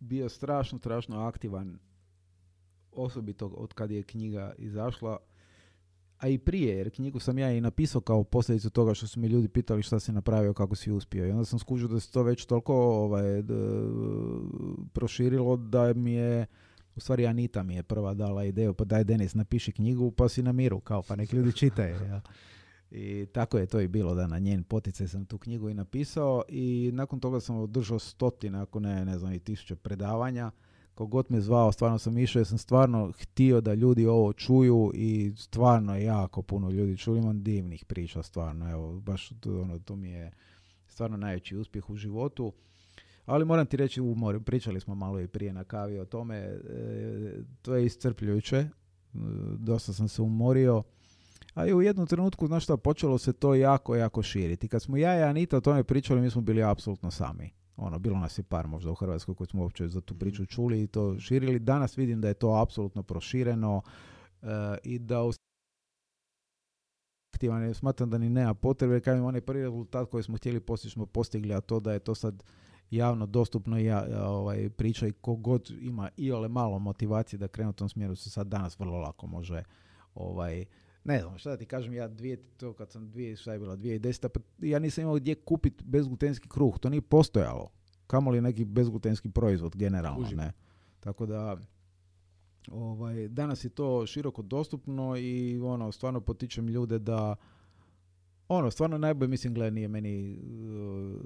bio strašno, strašno aktivan osobito od kad je knjiga izašla a i prije, jer knjigu sam ja i napisao kao posljedicu toga što su mi ljudi pitali šta si napravio, kako si uspio. I onda sam skužio da se to već toliko ovaj, d- proširilo da mi je, u stvari Anita mi je prva dala ideju, pa daj Denis napiši knjigu pa si na miru, kao pa nek ljudi čitaju. jel. I tako je to i bilo da na njen poticaj sam tu knjigu i napisao i nakon toga sam održao stotine, ako ne, ne znam, i tisuće predavanja. Kogod me zvao, stvarno sam išao jer sam stvarno htio da ljudi ovo čuju i stvarno jako puno ljudi čuju. Imam divnih priča, stvarno, evo, baš to, ono, to mi je stvarno najveći uspjeh u životu. Ali moram ti reći, umor, pričali smo malo i prije na kavi o tome, e, to je iscrpljujuće, E, dosta sam se umorio, a i u jednom trenutku, znaš šta, počelo se to jako, jako širiti. Kad smo ja i Anita o tome pričali, mi smo bili apsolutno sami. Ono, bilo nas je par možda u Hrvatskoj koji smo uopće za tu priču čuli i to širili. Danas vidim da je to apsolutno prošireno e, i da u aktivan je, smatram da ni nema potrebe, kažem, onaj prvi rezultat koji smo htjeli postići smo postigli, a to da je to sad javno dostupno i ovaj, priča i kogod ima i ole malo motivacije da krene u tom smjeru se sad danas vrlo lako može ovaj, ne znam, šta da ti kažem, ja dvije, to kad sam dvije, šta je bilo, 2010, pa ja nisam imao gdje kupiti bezglutenski kruh, to nije postojalo. Kamoli neki bezglutenski proizvod generalno, Kužim. ne. Tako da, ovaj, danas je to široko dostupno i ono, stvarno potičem ljude da ono, stvarno najbolje, mislim, gledaj, nije meni uh,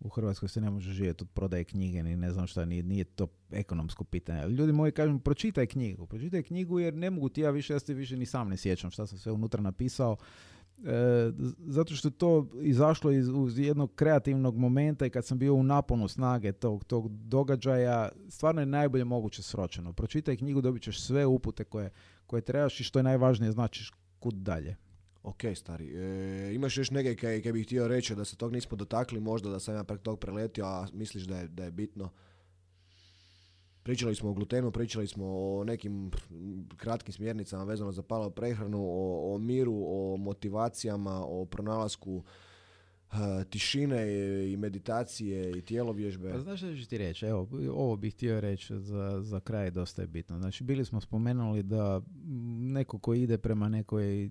u Hrvatskoj se ne može živjeti od prodaje knjige, ni ne znam šta, nije, nije to ekonomsko pitanje. Ali Ljudi moji kažem, pročitaj knjigu, pročitaj knjigu jer ne mogu ti ja više, ja se više ni sam ne sjećam šta sam sve unutra napisao. E, zato što to izašlo iz uz jednog kreativnog momenta i kad sam bio u naponu snage tog, tog događaja, stvarno je najbolje moguće sročeno. Pročitaj knjigu, dobit ćeš sve upute koje, koje trebaš i što je najvažnije, značiš kud dalje. Ok, stari. E, imaš još neke kaj, kaj bih htio reći da se tog nismo dotakli, možda da sam ja prek tog preletio, a misliš da je, da je bitno? Pričali smo o glutenu, pričali smo o nekim kratkim smjernicama vezano za palo prehranu, o, o miru, o motivacijama, o pronalasku tišine i, meditacije i tijelovježbe. Pa znaš što ću ti reći? Evo, ovo bih htio reći za, za kraj, dosta je bitno. Znači, bili smo spomenuli da neko ko ide prema nekoj e,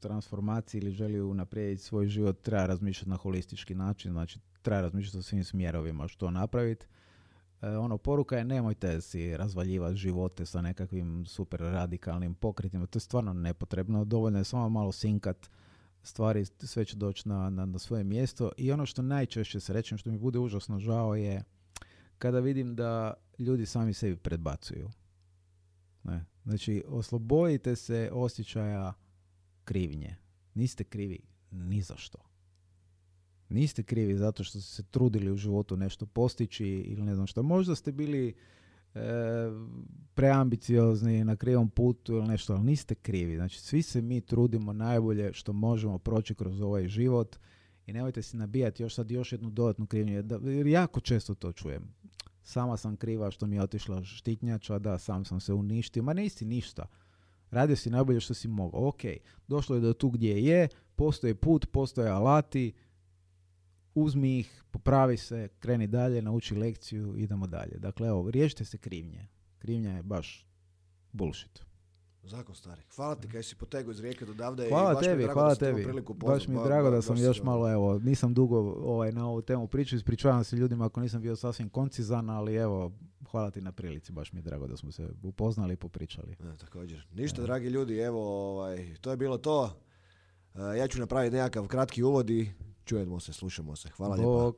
transformaciji ili želi unaprijediti svoj život, treba razmišljati na holistički način, znači treba razmišljati o svim smjerovima što napraviti. E, ono, poruka je nemojte si razvaljivati živote sa nekakvim super radikalnim pokretima, to je stvarno nepotrebno, dovoljno je samo malo sinkat stvari, sve će doći na, na, na svoje mjesto i ono što najčešće srećem, što mi bude užasno žao je kada vidim da ljudi sami sebi predbacuju. Ne? Znači, oslobodite se osjećaja krivnje. Niste krivi ni za što. Niste krivi zato što ste se trudili u životu nešto postići ili ne znam što. Možda ste bili preambiciozni na krivom putu ili nešto, ali niste krivi. Znači, svi se mi trudimo najbolje što možemo proći kroz ovaj život i nemojte si nabijati još sad još jednu dodatnu krivnju, jer jako često to čujem. Sama sam kriva što mi je otišla štitnjača, da, sam sam se uništio. Ma nisi ništa. Radio si najbolje što si mogao. Ok, došlo je do tu gdje je, postoji put, postoje alati, uzmi ih, popravi se, kreni dalje, nauči lekciju, idemo dalje. Dakle, evo, riješite se krivnje. Krivnja je baš bullshit. Zakon stari. Hvala ti kaj si potegao iz rijeke do davde. i Hvala baš mi je tebi, drago hvala tebi. priliku Baš mi je drago ba- da sam baš još malo, evo, nisam dugo ovaj, na ovu temu pričao, ispričavam se ljudima ako nisam bio sasvim koncizan, ali evo, hvala ti na prilici, baš mi je drago da smo se upoznali i popričali. E, također. Ništa, dragi ljudi, evo, ovaj, to je bilo to. E, ja ću napraviti nekakav kratki uvod i čujemo se, slušamo se. Hvala lijepa. Bog.